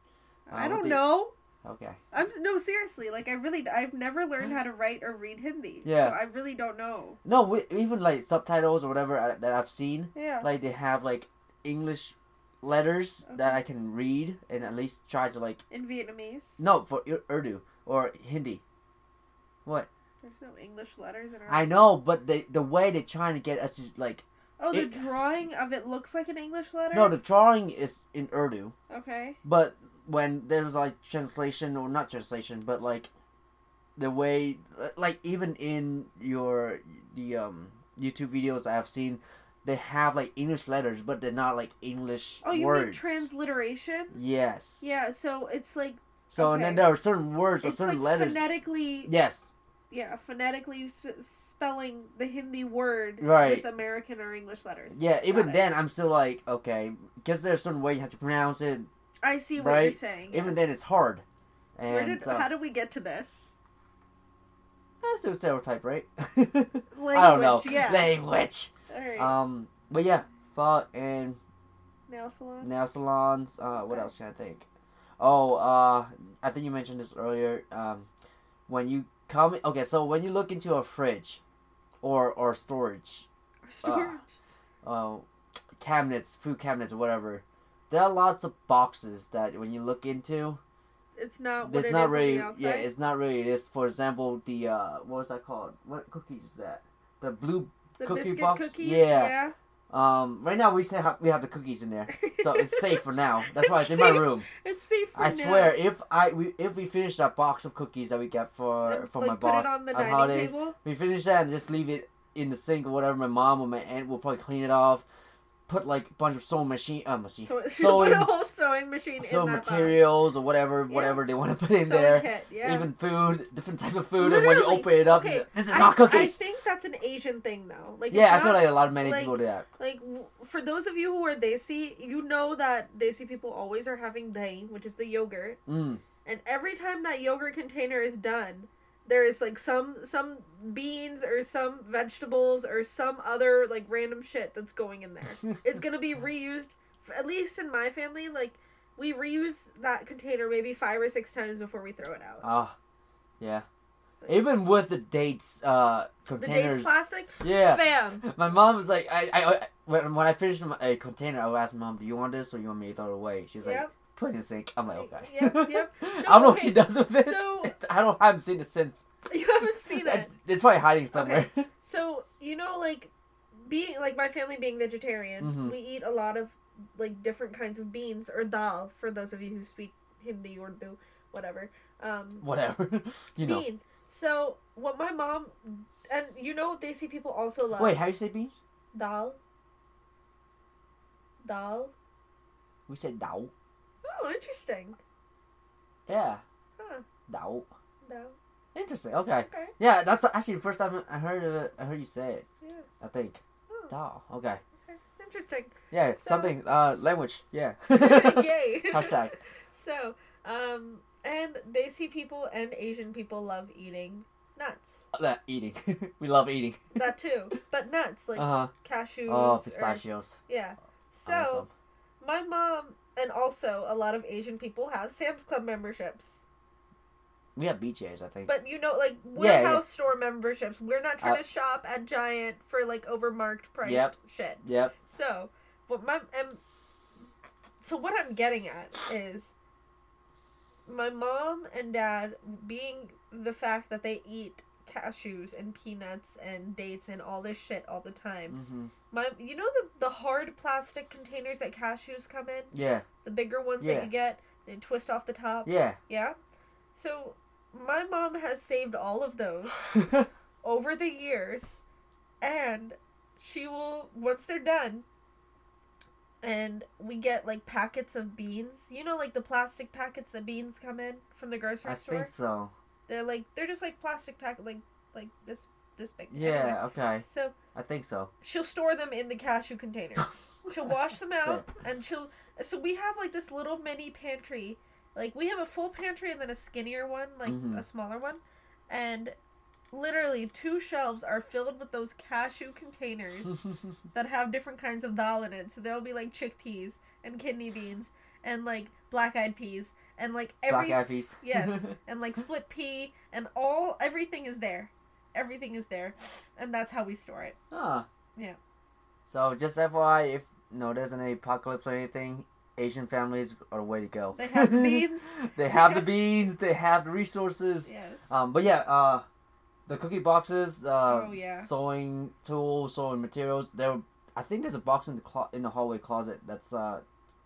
S2: Uh,
S1: I don't
S2: the-
S1: know.
S2: Okay.
S1: I'm no seriously. Like I really, I've never learned how to write or read Hindi.
S2: Yeah.
S1: So I really don't know.
S2: No, we, even like subtitles or whatever I, that I've seen,
S1: Yeah.
S2: like they have like English letters that I can read and at least try to like
S1: in Vietnamese.
S2: no for Ur- Urdu or Hindi. What?
S1: There's no English letters in our.
S2: I know, but the the way they're trying to get us to like
S1: Oh, the
S2: it-
S1: drawing of it looks like an English letter.
S2: no, the drawing is in Urdu,
S1: Okay.
S2: but when there's like translation or not translation, but like the way like even in your the um YouTube videos I've seen, they have like English letters, but they're not like English
S1: Oh, you
S2: words.
S1: mean transliteration?
S2: Yes.
S1: Yeah. So it's like
S2: So and then there are certain words or
S1: it's
S2: certain
S1: like
S2: letters.
S1: phonetically.
S2: yes.
S1: Yeah, phonetically sp- spelling the Hindi word
S2: Right.
S1: with American or English letters.
S2: Yeah. Even
S1: Got it.
S2: then, I'm still like okay, because there's certain way you have to pronounce it.
S1: I see what you're saying.
S2: Even
S1: yes.
S2: then, it's hard. And
S1: Where did,
S2: uh,
S1: how did we get to this?
S2: that's a stereotype, right?
S1: Language, (laughs)
S2: I don't know.
S1: yeah.
S2: Language.
S1: All right.
S2: Um, but yeah, pho and
S1: nail salons.
S2: nail salons. Uh, what else can I think? Oh, uh, I think you mentioned this earlier. Um, when you come, okay, so when you look into a fridge, or or storage,
S1: Storage.
S2: uh, cabinets, food cabinets, or whatever, there are lots of boxes that when you look into,
S1: it's not what
S2: it's
S1: it
S2: not
S1: is
S2: really, yeah, it's not really. It is, for example, the uh, what was that called? What cookies is that? The blue.
S1: the
S2: cookie
S1: biscuit
S2: box?
S1: cookies.
S2: Yeah. Um, right now we still have we have the cookies in there, so it's (laughs) safe for now. That's why it's,
S1: It's
S2: in my
S1: safe
S2: room.
S1: It's safe for
S2: I
S1: now.
S2: swear, if I we if we finish that box of cookies that we get for for
S1: like,
S2: my boss
S1: on the
S2: on holidays,
S1: table.
S2: we finish that and just leave it in the sink or whatever. My mom or my aunt will probably clean it off. Put like a bunch of sewing machine, uh, machine,
S1: So (laughs) put
S2: sewing,
S1: a whole sewing machine
S2: sewing materials or whatever,
S1: Yeah.
S2: whatever they want to put in.
S1: Sewing
S2: there.
S1: kit, yeah.
S2: Even food, different type of food, and when you
S1: Literally,
S2: open it up,
S1: okay,
S2: this is
S1: I,
S2: not cookies.
S1: I think that's an Asian thing though. Like
S2: yeah, I feel like a lot of many
S1: like-
S2: people do that.
S1: like for those of you who are desi, you know that desi people always are having dahi, which is the yogurt,
S2: Mm.
S1: and every time that yogurt container is done, there is like some some beans or some vegetables or some other like random shit that's going in there. (laughs) it's gonna be reused. At least in my family, like we reuse that container maybe five or six times before we throw it out.
S2: Ah, yeah. Even with the dates, uh,
S1: the
S2: containers.
S1: dates plastic,
S2: yeah.
S1: fam.
S2: My mom was like, I, I, I when, when I finished my- a container, I would ask mom, "Do you want this or you want me to throw it away?" She's like,
S1: Yep.
S2: "Put in the sink." I'm like, "Okay."
S1: Yep, yep. (laughs)
S2: I don't know what she does with it.
S1: so- (laughs)
S2: It's- I don't. I haven't seen it since.
S1: You haven't seen (laughs) it.
S2: It's, it's probably hiding somewhere.
S1: So you know, like being like my family being vegetarian,
S2: Mhm.
S1: we eat a lot of like different kinds of beans or dal. For those of you who speak Hindi, Urdu, whatever, um,
S2: Whatever. you know.
S1: beans. So what my mom and you know, desi people also love
S2: Wait, how you say beans?
S1: dal. Dal.
S2: We said dao.
S1: Oh, interesting.
S2: Yeah,
S1: Huh.
S2: dao.
S1: Dal.
S2: Interesting. Okay.
S1: Okay.
S2: Yeah, that's actually the first time I heard of it. I heard you say it.
S1: Yeah.
S2: I think.
S1: Oh.
S2: Okay.
S1: okay. Interesting.
S2: Yeah,
S1: So-
S2: something. Uh, language. Yeah. (laughs)
S1: Yay. (laughs)
S2: Hashtag.
S1: So, um, and desi people and Asian people love eating nuts.
S2: That eating. (laughs) we love eating.
S1: That too, but nuts like
S2: Uh huh.
S1: cashews.
S2: Oh,
S1: or-
S2: pistachios.
S1: yeah. So
S2: Awesome.
S1: my mom and also a lot of Asian people have Sam's Club memberships.
S2: We have BJ's, I think.
S1: But you know, like
S2: Yeah,
S1: warehouse
S2: yeah.
S1: store memberships. We're not trying
S2: Uh,
S1: to shop at Giant for like overmarked priced
S2: Yep.
S1: shit.
S2: Yep.
S1: So, what my and so what I'm getting at is my mom and dad being the fact that they eat cashews and peanuts and dates and all this shit all the time.
S2: Mm-hmm.
S1: My you know the the hard plastic containers that cashews come in,
S2: Yeah.
S1: the bigger ones
S2: Yeah.
S1: that you get, they twist off the top.
S2: Yeah.
S1: Yeah. So my mom has saved all of those (laughs) over the years and she will once they're done and we get like packets of beans you know like the plastic packets that beans come in from the grocery
S2: I
S1: store
S2: think so.
S1: They're like they're just like plastic pack like like this this big Anyway,
S2: Yeah. Okay.
S1: so
S2: I think so.
S1: she'll store them in the cashew containers (laughs) she'll wash them out and she'll so we have like this little mini pantry like we have a full pantry and then a skinnier one like
S2: Mhm.
S1: a smaller one and literally two shelves are filled with those cashew containers (laughs) that have different kinds of dal in it so there'll be like chickpeas and kidney beans and like black-eyed peas and like every
S2: Black eyed peas. (laughs)
S1: yes and like split pea and all everything is there everything is there and that's how we store it
S2: Huh.
S1: Yeah.
S2: So just FYI, if no, there's an apocalypse or anything, Asian families are the way to go.
S1: They have the (laughs) beans.
S2: they have the (laughs) beans. They have the resources.
S1: yes
S2: Um, but yeah, uh, the cookie boxes, uh,
S1: Oh, yeah.
S2: sewing tools, sewing materials. There, I think there's a box in the clo- in the hallway closet that's uh,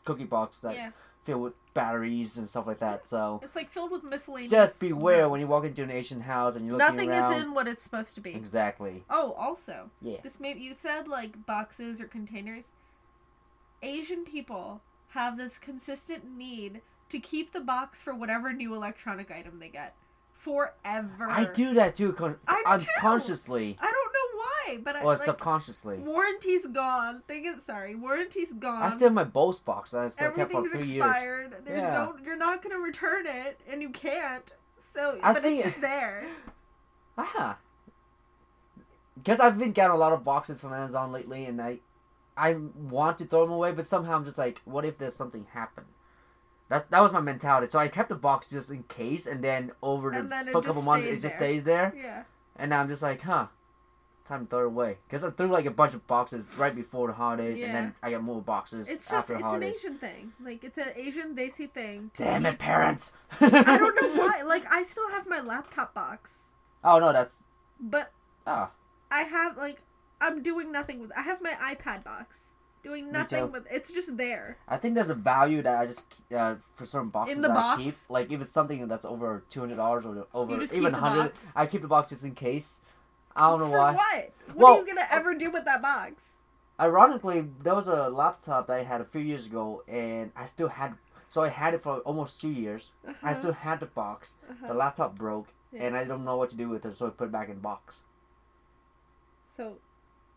S2: cookie box that
S1: yeah
S2: filled with batteries and stuff like that. So
S1: It's like filled with miscellaneous.
S2: just beware when you walk into an Asian house and you're looking
S1: Nothing
S2: around.
S1: is in what it's supposed to be.
S2: Exactly.
S1: Oh, also,
S2: Yeah.
S1: this may you said like boxes or containers. Asian people have this consistent need to keep the box for whatever new electronic item they get forever.
S2: I do that too, con-
S1: I do too.
S2: unconsciously
S1: I but I
S2: or
S1: like,
S2: subconsciously.
S1: warranty's gone. Thing is, sorry, warranty's gone.
S2: I still have my Bose box I still kept for three years.
S1: expired. There's
S2: Yeah.
S1: no. You're not gonna return it, and you can't. So,
S2: I
S1: but it's just there. (laughs)
S2: Ah. Because I've been getting a lot of boxes from Amazon lately, and I, I want to throw them away, but somehow I'm just like, what if there's something happened? That that was my mentality. So I kept the box just in case, and then over the
S1: And then it
S2: for a couple months, it just stays there,
S1: Yeah.
S2: and now I'm just like, huh, time to throw it away. Because I threw like a bunch of boxes right before the holidays, and then I got more boxes
S1: It's just
S2: after
S1: it's
S2: the
S1: an. Asian thing. Like it's an Asian desi thing.
S2: Damn it, parents!
S1: I don't know (laughs) why. Like I still have my laptop box,
S2: Oh no, that's
S1: but
S2: ah.
S1: I have like I'm doing nothing with. I have my iPad box doing nothing with. It's just there.
S2: I think there's a value that I just uh, for certain boxes
S1: the
S2: that
S1: box?
S2: I keep. Like if it's something that's over two hundred dollars or over even hundred. I keep the box just in case. I don't know
S1: For
S2: why.
S1: what? What
S2: Well,
S1: are you gonna ever do with that box?
S2: ironically, there was a laptop that I had a few years ago, and I still had. So I had it for almost two years. I
S1: Uh-huh,
S2: still had the box.
S1: uh-huh.
S2: The laptop broke,
S1: Yeah.
S2: and I don't know what to do with it, so I put it back in the box.
S1: So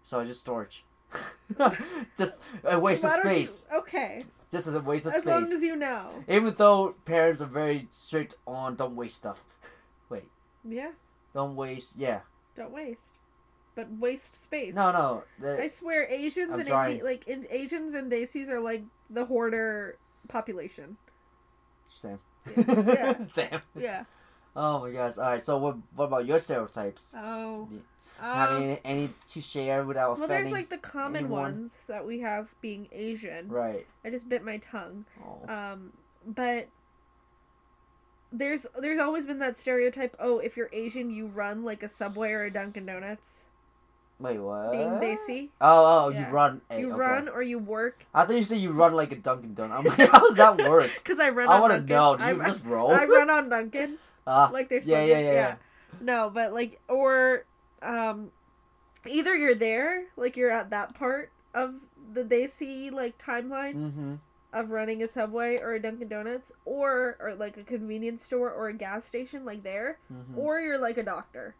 S2: So I just storage. (laughs) (laughs) just a waste of
S1: don't you-
S2: space.
S1: Okay,
S2: Just as a waste of
S1: as
S2: space.
S1: As long as you know.
S2: Even though parents are very strict on don't waste stuff. (laughs) Wait.
S1: Yeah,
S2: Don't waste. Yeah.
S1: Don't waste, but waste space.
S2: No, no.
S1: I swear, Asians
S2: I'm
S1: and. Indi- like in Asians and Desis are like the hoarder population.
S2: Same.
S1: Yeah. (laughs)
S2: Sam.
S1: Yeah.
S2: Oh my gosh. All right. So what? What about your stereotypes?
S1: Oh.
S2: Have
S1: Um,
S2: any, any to share without
S1: well, there's like the common
S2: anyone?
S1: ones that we have being Asian.
S2: Right.
S1: I just bit my tongue.
S2: Oh.
S1: Um, but there's there's always been that stereotype. Oh, if you're Asian, you run like a Subway or a Dunkin' Donuts.
S2: Wait, what?
S1: Being Desi,
S2: Oh, oh,
S1: Yeah.
S2: you run. eh,
S1: you
S2: okay.
S1: run or you work.
S2: I thought you said you run like a Dunkin' Donut. I'm like, (laughs) how does that work? (laughs)
S1: Cause I run.
S2: I want to know. Do
S1: I,
S2: you just roll?
S1: I run on Dunkin'. (laughs)
S2: Ah,
S1: Like they're
S2: yeah, yeah, yeah, yeah.
S1: No, but like or um, either you're there, like you're at that part of the Desi like timeline.
S2: Mm-hmm.
S1: Of running a Subway or a Dunkin' Donuts or or like a convenience store or a gas station like there
S2: mm-hmm.
S1: or you're like a doctor.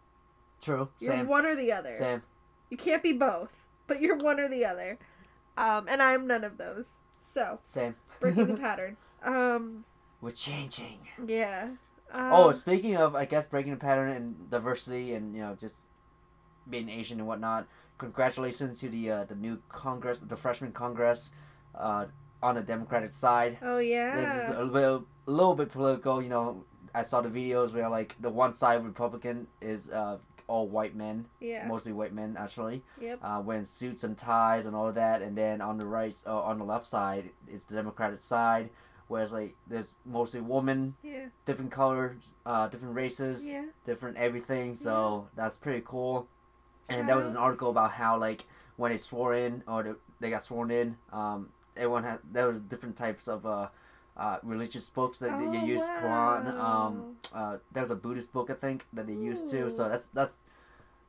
S2: True.
S1: You're
S2: Same.
S1: one or the other.
S2: Same.
S1: You can't be both, but you're one or the other. Um and I'm none of those. So,
S2: Same.
S1: breaking the (laughs) pattern. Um
S2: We're changing.
S1: yeah. Um,
S2: oh, speaking of, I guess breaking the pattern and diversity and you know just being Asian and whatnot. Congratulations to the uh, the new Congress, the freshman Congress, uh, on the Democratic side.
S1: Oh yeah.
S2: This is a little, a little bit political. You know, I saw the videos where like the one side Republican is uh, all white men,
S1: yeah.
S2: mostly white men actually,
S1: Yep.
S2: uh, wearing suits and ties and all that. And then on the right, uh, on the left side is the Democratic side, whereas like there's mostly women,
S1: Yeah.
S2: different colors, uh, different races,
S1: Yeah.
S2: different everything. So that's pretty cool. And that was an article about how like when they swore in or they got sworn in, um, everyone had there was different types of uh, uh, religious books that they
S1: Oh,
S2: used. Quran. Um, uh, there was a Buddhist book I think that they used too. So that's that's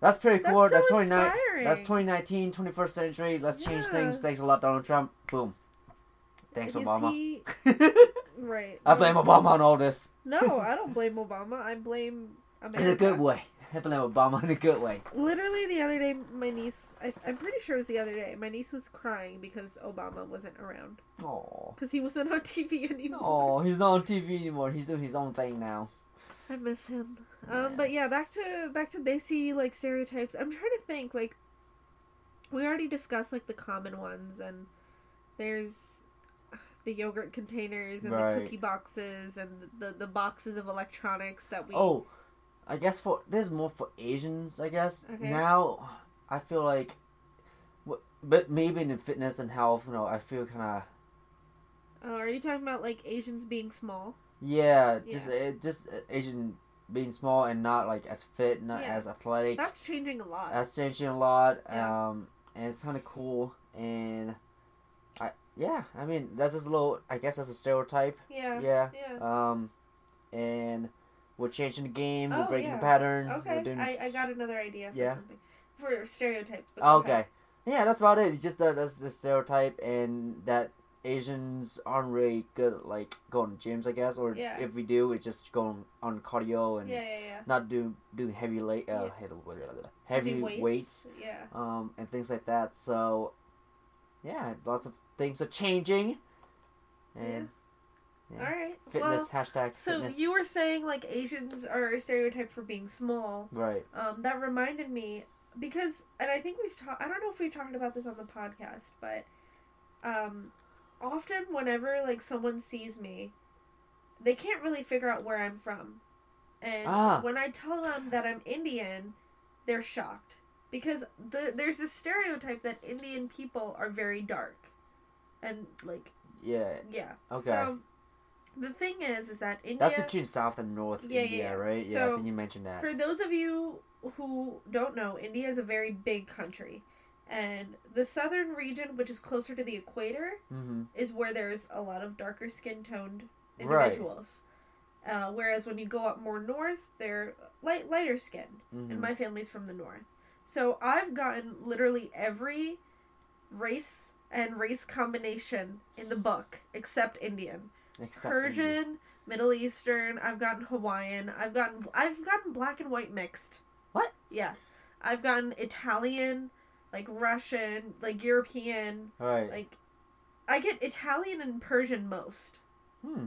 S2: that's pretty
S1: That's
S2: cool.
S1: so
S2: That's twenty nine. That's 2019, 21st century. Let's change things. Thanks a lot, Donald Trump. Boom. Thanks,
S1: Is
S2: Obama.
S1: he- (laughs) right.
S2: I blame Obama on all this
S1: No, I don't blame Obama. I blame America.
S2: in a good way. Blame Obama in a good way.
S1: Literally the other day, my niece, I, I'm pretty sure it was the other day, my niece was crying because Obama wasn't around.
S2: Oh.
S1: Because he wasn't on TV anymore.
S2: Oh, he's not on TV anymore. He's doing his own thing now.
S1: I miss him.
S2: Yeah.
S1: Um, but yeah, back to back to they see like stereotypes. I'm trying to think like we already discussed like the common ones and there's the yogurt containers and
S2: Right.
S1: the cookie boxes and the, the the boxes of electronics that we
S2: Oh, I guess for there's more for Asians. I guess
S1: Okay.
S2: now I feel like, but maybe in fitness and health, you know, I feel kind of
S1: Oh, are you talking about like Asians being small?
S2: yeah, just
S1: Yeah.
S2: uh, just uh, Asian being small and not like as fit, not
S1: Yeah.
S2: as athletic.
S1: That's changing a lot.
S2: That's changing a lot.
S1: Yeah.
S2: Um, and it's kind of cool. And I yeah, I mean that's just a little. I guess that's a stereotype.
S1: yeah.
S2: Yeah.
S1: Yeah.
S2: Um, and we're changing the game. we're
S1: Oh,
S2: breaking
S1: yeah.
S2: the pattern.
S1: Okay,
S2: We're doing
S1: I, I got another idea for
S2: Yeah.
S1: something. For stereotypes.
S2: Oh,
S1: go
S2: okay. Yeah, that's about it. It's just that that's the stereotype, and that Asians aren't really good at like going to gyms, I guess. Or
S1: Yeah.
S2: if we do, it's just going on cardio and
S1: Yeah, yeah,
S2: not do doing heavy late uh,
S1: Yeah.
S2: heavy, weights.
S1: Yeah.
S2: um, and things like that. So, yeah, lots of things are changing, and Yeah.
S1: All right.
S2: fitness hashtag
S1: Well, so
S2: fitness.
S1: you were saying like Asians are stereotyped for being small.
S2: right?
S1: Um, that reminded me because, and I think we've talked. I don't know if we've talked about this on the podcast, but um, often whenever like someone sees me, they can't really figure out where I'm from, and
S2: Ah.
S1: when I tell them that I'm Indian, they're shocked because the there's this stereotype that Indian people are very dark, and like
S2: Yeah,
S1: yeah.
S2: Okay.
S1: So the thing is, is that India.
S2: that's between South and North
S1: Yeah,
S2: India,
S1: yeah.
S2: right? Yeah,
S1: So,
S2: I think you mentioned that.
S1: For those of you who don't know, India is a very big country. And the southern region, which is closer to the equator,
S2: mm-hmm.
S1: is where there's a lot of darker skin toned
S2: Right.
S1: individuals. Uh, whereas when you go up more north, they're light lighter skin.
S2: mm-hmm.
S1: And my family's from the north. So I've gotten literally every race and race combination in the book except Indian.
S2: Except
S1: Persian, Middle Eastern, I've gotten Hawaiian, I've gotten I've gotten black and white mixed.
S2: What?
S1: Yeah. I've gotten Italian, like Russian, like European,
S2: Right.
S1: like I get Italian and Persian most.
S2: hmm.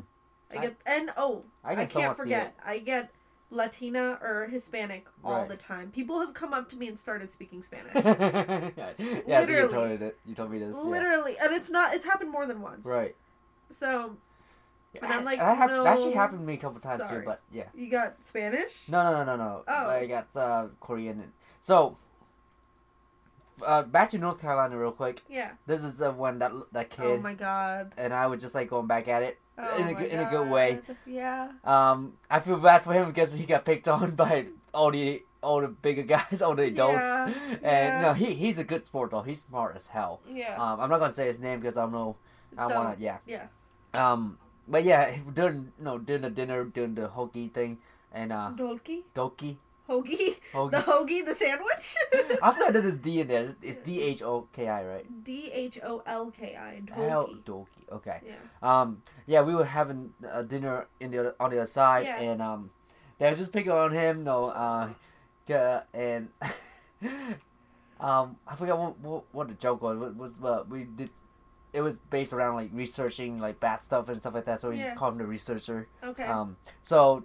S1: I
S2: I-
S1: get and oh,
S2: I
S1: I,
S2: can
S1: can't forget. I get Latina or Hispanic all
S2: Right.
S1: the time. People have come up to me and started speaking Spanish. (laughs)
S2: yeah, yeah, I think you
S1: Literally.
S2: told, me that, you told me this. yeah.
S1: Literally, and it's not. It's happened more than once.
S2: Right.
S1: So And I'm like,
S2: hap- that actually happened to me a couple times
S1: sorry.
S2: too, but yeah.
S1: you got Spanish.
S2: No, no, no, no, no.
S1: Oh.
S2: I got uh, Korean. And, so, uh, back to North Carolina real quick.
S1: Yeah.
S2: This is uh, when that that kid.
S1: Oh my god.
S2: and I was just like going back at it.
S1: Oh
S2: In a
S1: my
S2: in a good way.
S1: Yeah.
S2: Um, I feel bad for him because he got picked on by all the all the bigger guys, (laughs) all the adults.
S1: Yeah,
S2: And
S1: yeah.
S2: no, he he's a good sport though. He's smart as hell.
S1: Yeah.
S2: Um, I'm not gonna say his name because I don't know. I
S1: Don't.
S2: wanna yeah.
S1: Yeah.
S2: Um, but yeah, during you know during the dinner, during the hoagie thing, and uh,
S1: Dholki.
S2: doki
S1: Hoagie. The
S2: hoagie.
S1: hoagie, the sandwich. (laughs)
S2: I forgot that there's D in there. It's- It's D H O K I, right?
S1: D H O L K I.
S2: Hell, Dholki. Okay.
S1: Yeah.
S2: Um, yeah, we were having a dinner in the on the other side,
S1: Yeah.
S2: and um, they was just picking on him. No, uh, yeah, and (laughs) um, I forgot what, what what the joke was. What was uh, we did. It was based around like researching like bad stuff and stuff like that. So we
S1: Yeah.
S2: just called him the researcher.
S1: Okay.
S2: Um, so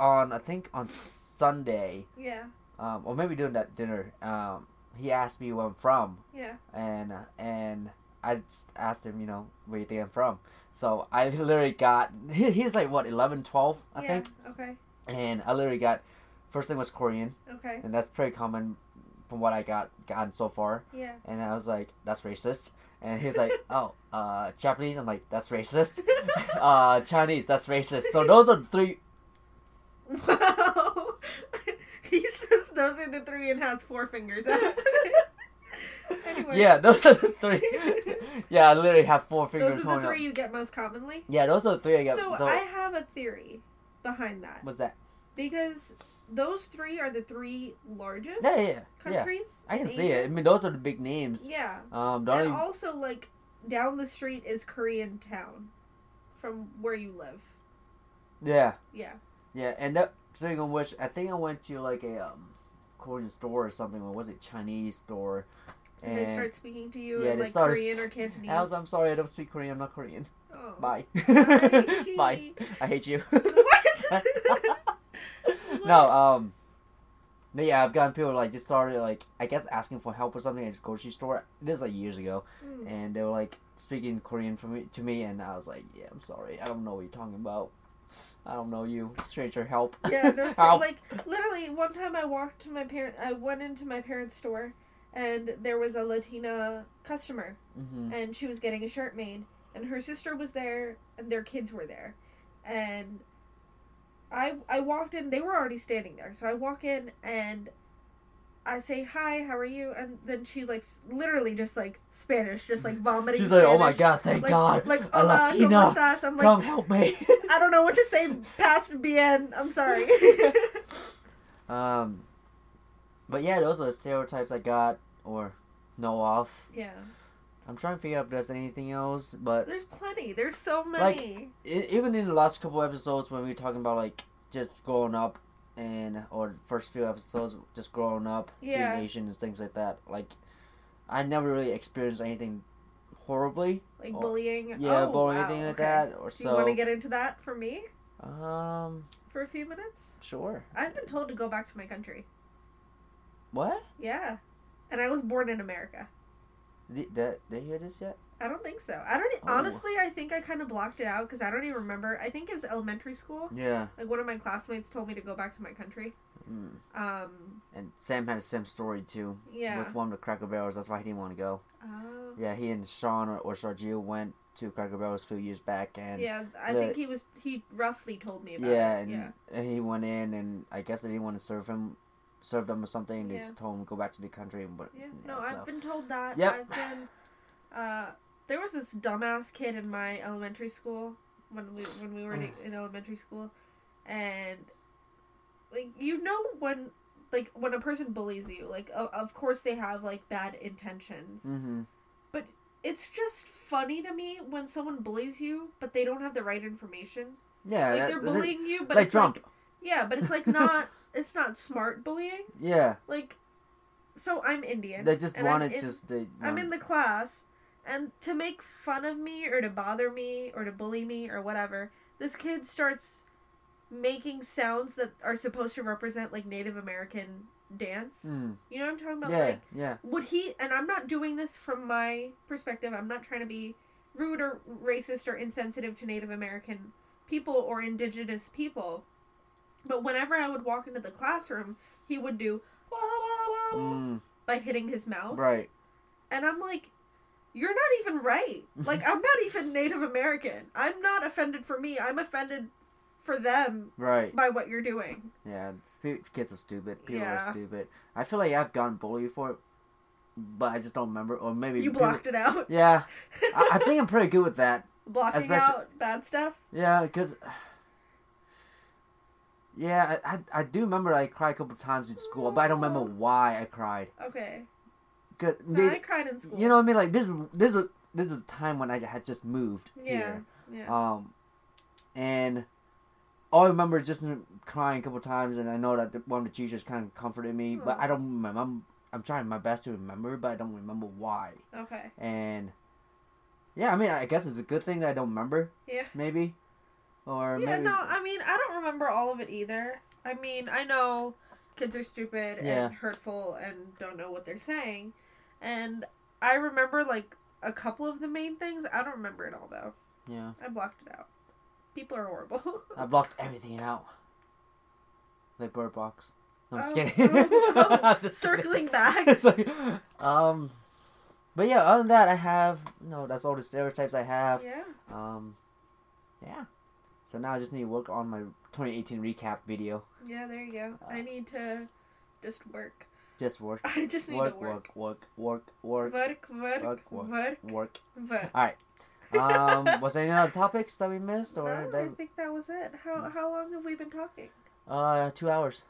S2: on I think on Sunday,
S1: yeah.
S2: um, or maybe during that dinner, um, he asked me where I'm from,
S1: Yeah.
S2: and uh, and I just asked him, you know, where you think I'm from. So I (laughs) literally got he, he's like what 11, 12, I
S1: yeah.
S2: think,
S1: Okay.
S2: and I literally got first thing was Korean,
S1: Okay.
S2: and that's pretty common from what I got gotten so far.
S1: Yeah.
S2: And I was like, that's racist. And he was like, oh, uh, Japanese. I'm like, that's racist. (laughs) uh, Chinese, that's racist. So those are three.
S1: Wow. (laughs) he says those are the three and has four fingers up. (laughs) anyway.
S2: Yeah, those are the three. yeah, I literally have four fingers.
S1: Those are the
S2: holding up.
S1: three you get most commonly.
S2: Yeah, those are the three I got.
S1: So
S2: so
S1: I have a theory behind that
S2: what's that?
S1: because those three are the three largest
S2: Yeah, yeah, yeah. yeah.
S1: countries.
S2: I can see it. I mean, those are the big names.
S1: Yeah,
S2: Um,
S1: and
S2: only
S1: also like down the street is Korean town, from where you live.
S2: yeah,
S1: Yeah.
S2: yeah, and that speaking of which, I think I went to like a um, Korean store or something. Or was it Chinese store?
S1: And, they start speaking to you
S2: yeah,
S1: in like
S2: started
S1: Korean or Cantonese.
S2: Alex, I'm sorry, I don't speak Korean. I'm not Korean.
S1: oh.
S2: Bye.
S1: Bye. (laughs)
S2: Bye. I hate you.
S1: What? (laughs) (laughs) (laughs)
S2: no, um, but yeah, I've gotten people like just started like I guess asking for help or something at the grocery store. This is like years ago,
S1: Hmm.
S2: and they were like speaking Korean for me to me, and I was like, yeah, I'm sorry, I don't know what you're talking about. I don't know you, stranger. Help.
S1: Yeah, (laughs) no, so, like literally one time I walked to my parent I went into my parents' store and there was a Latina customer
S2: hmm
S1: and she was getting a shirt made and her sister was there and their kids were there. And I I walked in, they were already standing there. So I walk in and I say hi, how are you? And then she's like literally just like Spanish, just like (laughs) vomiting.
S2: She's like, oh my god, thank
S1: Like,
S2: God,
S1: like
S2: a
S1: hola, ¿cómo
S2: Latina,
S1: estás? I'm like,
S2: come help me.
S1: I don't know what to say (laughs) past bien. I'm sorry. (laughs)
S2: um, but yeah, those are the stereotypes I got or know of.
S1: yeah.
S2: I'm trying to figure out if there's anything else, but
S1: There's plenty. There's so
S2: Like,
S1: many.
S2: I even in the last couple episodes when we were talking about like just growing up and or the first few episodes just growing up
S1: Yeah.
S2: being Asian and things like that like I never really experienced anything horribly
S1: Like
S2: oh,
S1: bullying.
S2: yeah
S1: oh,
S2: bullying
S1: wow,
S2: anything like
S1: okay.
S2: that or
S1: Do you want to get into that for me
S2: um
S1: for a few minutes?
S2: sure
S1: I've been told to go back to my country.
S2: what
S1: Yeah. And I was born in America.
S2: Did, did they hear this yet
S1: I don't think so. I don't
S2: Oh.
S1: honestly. I think I kind of blocked it out because I don't even remember. I think it was elementary school.
S2: yeah
S1: Like one of my classmates told me to go back to my country.
S2: mm.
S1: Um.
S2: and Sam had a same story too
S1: Yeah.
S2: with one of the Cracker Barrels that's why he didn't want to go
S1: Oh.
S2: yeah he and Sean or, or Sergio went to Cracker Barrels a few years back and
S1: yeah. I
S2: the-
S1: think he was. He roughly told me about
S2: yeah,
S1: it.
S2: and,
S1: yeah.
S2: and he went in, and I guess they didn't want to serve him, serve them or something. And they
S1: Yeah.
S2: just told him go back to the country. But
S1: Yeah,
S2: yeah,
S1: no,
S2: so-
S1: I've been told that.
S2: Yep.
S1: I've been. Uh, there was this dumbass kid in my elementary school when we when we were in, in elementary school, and like you know when like when a person bullies you, like o- of course they have like bad intentions,
S2: Mm-hmm.
S1: But it's just funny to me when someone bullies you, but they don't have the right information.
S2: Yeah,
S1: like
S2: that-
S1: they're bullying you, but
S2: like
S1: it's
S2: Trump.
S1: like yeah, but it's like (laughs) not it's not smart bullying.
S2: yeah,
S1: Like, so I'm Indian.
S2: they just wanted
S1: in-
S2: just they.
S1: I'm in the class, and to make fun of me or to bother me or to bully me or whatever, this kid starts making sounds that are supposed to represent like Native American dance.
S2: Mm,
S1: You know what I'm talking about?
S2: yeah,
S1: Like,
S2: yeah,
S1: would he? And I'm not doing this from my perspective. I'm not trying to be rude or racist or insensitive to Native American people or indigenous people. But whenever I would walk into the classroom, he would do wah, wah, wah,
S2: mm,
S1: by hitting his mouth.
S2: right.
S1: And I'm like, you're not even right. (laughs) Like, I'm not even Native American. I'm not offended for me. I'm offended for them
S2: Right.
S1: by what you're doing.
S2: Yeah. Kids are stupid. People
S1: Yeah.
S2: are stupid. I feel like I've gotten bullied for it, but I just don't remember. Or maybe
S1: You
S2: people-
S1: blocked it out.
S2: Yeah, I, I think (laughs) I'm pretty good with that.
S1: Blocking
S2: especially-
S1: out bad stuff.
S2: Yeah, because. Yeah, I, I, I do remember I cried a couple times in school, but I don't remember why I cried.
S1: Okay.
S2: 'Cause
S1: No, I cried in school.
S2: you know what I mean? Like this, this was this is a time when I had just moved
S1: Yeah.
S2: here.
S1: Yeah.
S2: Um, and all I remember is just crying a couple times, and I know that the, one of the teachers kind of comforted me, but I don't remember. I'm I'm trying my best to remember, but I don't remember why.
S1: okay.
S2: And yeah, I mean, I guess it's a good thing that I don't remember.
S1: Yeah.
S2: Maybe, or
S1: Yeah,
S2: maybe.
S1: no, I mean, I don't remember all of it either. I mean, I know kids are stupid
S2: Yeah.
S1: and hurtful and don't know what they're saying. And I remember, like, a couple of the main things. I don't remember it all, though.
S2: Yeah,
S1: I blocked it out. People are horrible. (laughs)
S2: I blocked everything out. Like Bird Box. No, I'm just
S1: Oh,
S2: kidding.
S1: oh, (laughs)
S2: just (laughs) kidding.
S1: Circling back.
S2: Like, um, but yeah, other than that, I have no. That's all the stereotypes I have.
S1: yeah.
S2: Um, yeah. So now I just need to work on my 2018 recap video.
S1: Yeah, there you go. I
S2: Uh,
S1: need to just work.
S2: Just work, (laughs)
S1: I just need
S2: work,
S1: to work.
S2: work, work, work, work,
S1: Work, work,
S2: Work, work.
S1: work,
S2: work. All right. Um, (laughs) was there any other topics that we missed, or
S1: No, I think that was it. How how long have we been talking?
S2: uh, two hours,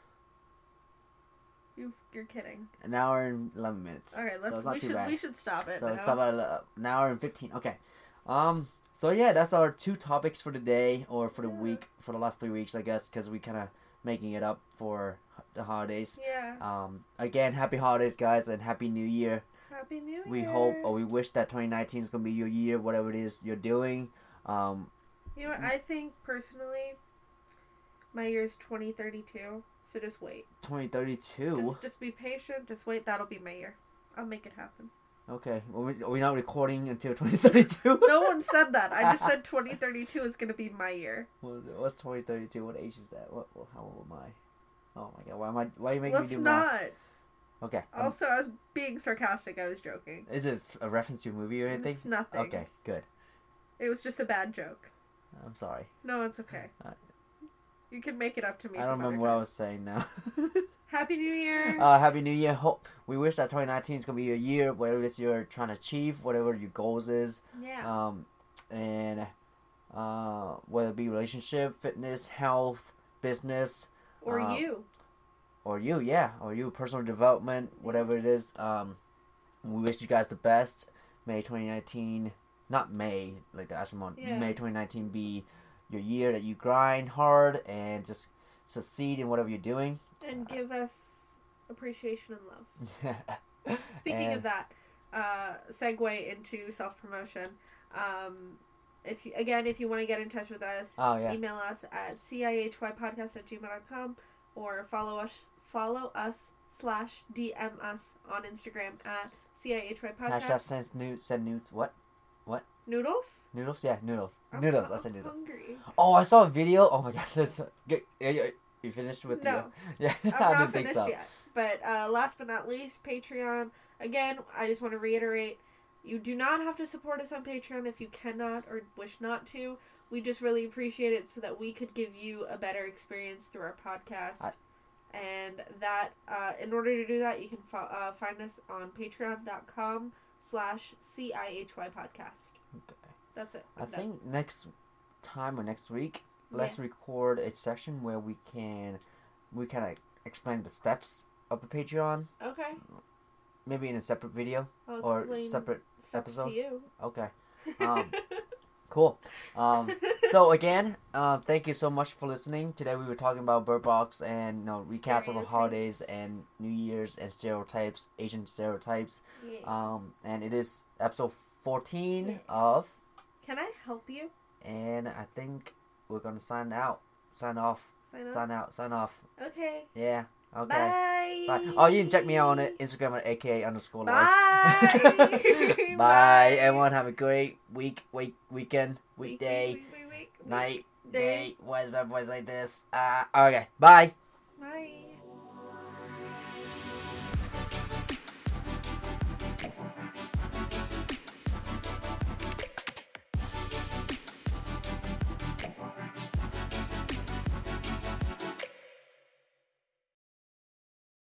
S1: You you're kidding.
S2: an hour and 11 minutes.
S1: All right, let's
S2: not
S1: we should
S2: bad.
S1: we should stop it.
S2: So
S1: now.
S2: it's about uh, an hour and 15. Okay. Um. So yeah, that's our two topics for the day or for the week for the last three weeks, I guess, because we kind of making it up for the holidays.
S1: Yeah.
S2: Um. Again, happy holidays, guys, and happy New Year.
S1: Happy New Year.
S2: We hope or we wish that 2019 is gonna be your year, whatever it is you're doing. Um.
S1: You know, what, I think personally, my year is twenty thirty two. So just wait.
S2: 2032.
S1: Just just be patient. Just wait. That'll be my year. I'll make it happen.
S2: Okay. Well, we, are we not recording until (laughs) 2032?
S1: No one said that. I just said (laughs) twenty thirty two is gonna be my year.
S2: What- What's 2032? What age is that? What? how old am I? Oh my god! Why am I? Why are you making
S1: Let's
S2: me do math?
S1: not.
S2: Okay. um,
S1: Also, I was being sarcastic. I was joking.
S2: Is it a reference to a movie or anything?
S1: It's nothing.
S2: Okay, good.
S1: It was just a bad joke.
S2: I'm sorry.
S1: No, it's okay.
S2: Uh,
S1: You can make it up to me.
S2: I don't remember what I was saying now. (laughs)
S1: Happy New Year.
S2: uh, Happy New Year. Hope we wish that 2019 is gonna be your year, whatever it is you're trying to achieve, whatever your goals is,
S1: yeah.
S2: um, and uh, whether it be relationship, fitness, health, business,
S1: or
S2: uh,
S1: you.
S2: or you, yeah, or you, personal development, whatever it is. Um, we wish you guys the best. May 2019, not May, like the actual month.
S1: Yeah.
S2: May 2019 be your year that you grind hard and just succeed in whatever you're doing.
S1: And give us appreciation and love. (laughs) Speaking
S2: And-
S1: of that, uh, segue into self promotion. Um, if you, again, if you want to get in touch with us,
S2: Oh yeah.
S1: email us at cihypodcast at gmail.com or follow us follow us slash DM us on Instagram at cihy
S2: Hashtag send nudes. Send nudes. What?
S1: Noodles.
S2: Noodles? Yeah, noodles.
S1: I'm-
S2: noodles. I said noodles.
S1: Hungry.
S2: Oh, I saw a video. Oh my god, (laughs) this. Get, you, finished with the?
S1: No. (laughs)
S2: yeah,
S1: I'm (laughs)
S2: I
S1: not
S2: didn't think
S1: finished
S2: so.
S1: yet. But uh, last but not least, Patreon. Again, I just want to reiterate you do not have to support us on Patreon if you cannot or wish not to. We just really appreciate it so that we could give you a better experience through our podcast.
S2: I-
S1: and that, uh, in order to do that, you can fo- uh, find us on patreon.com slash CIHY podcast.
S2: Okay.
S1: That's it.
S2: I think next time or next week, let's record a session where we can, we kind of explain the steps of the Patreon.
S1: Okay.
S2: maybe in a separate video or separate. episode?
S1: to you.
S2: Okay. (laughs) Um, cool. Um, so again, uh, thank you so much for listening. Today we were talking about Bird Box and you know recaps of the holidays and New Year's and stereotypes, Asian stereotypes.
S1: Yeah.
S2: Um, and it is episode fourteen
S1: Yeah.
S2: of,
S1: Can I help you?
S2: and I think we're gonna sign out, sign off,
S1: Sign
S2: sign out, sign off.
S1: Okay.
S2: Yeah. Okay.
S1: Bye.
S2: Bye. Oh, you can check me out on it, Instagram at aka underscore life. (laughs)
S1: Bye.
S2: Bye. Everyone have a great week, week, weekend, weekday,
S1: week, week, week, week,
S2: night,
S1: day.
S2: day. Why is my voice like this? Uh, okay. Bye.
S1: Bye.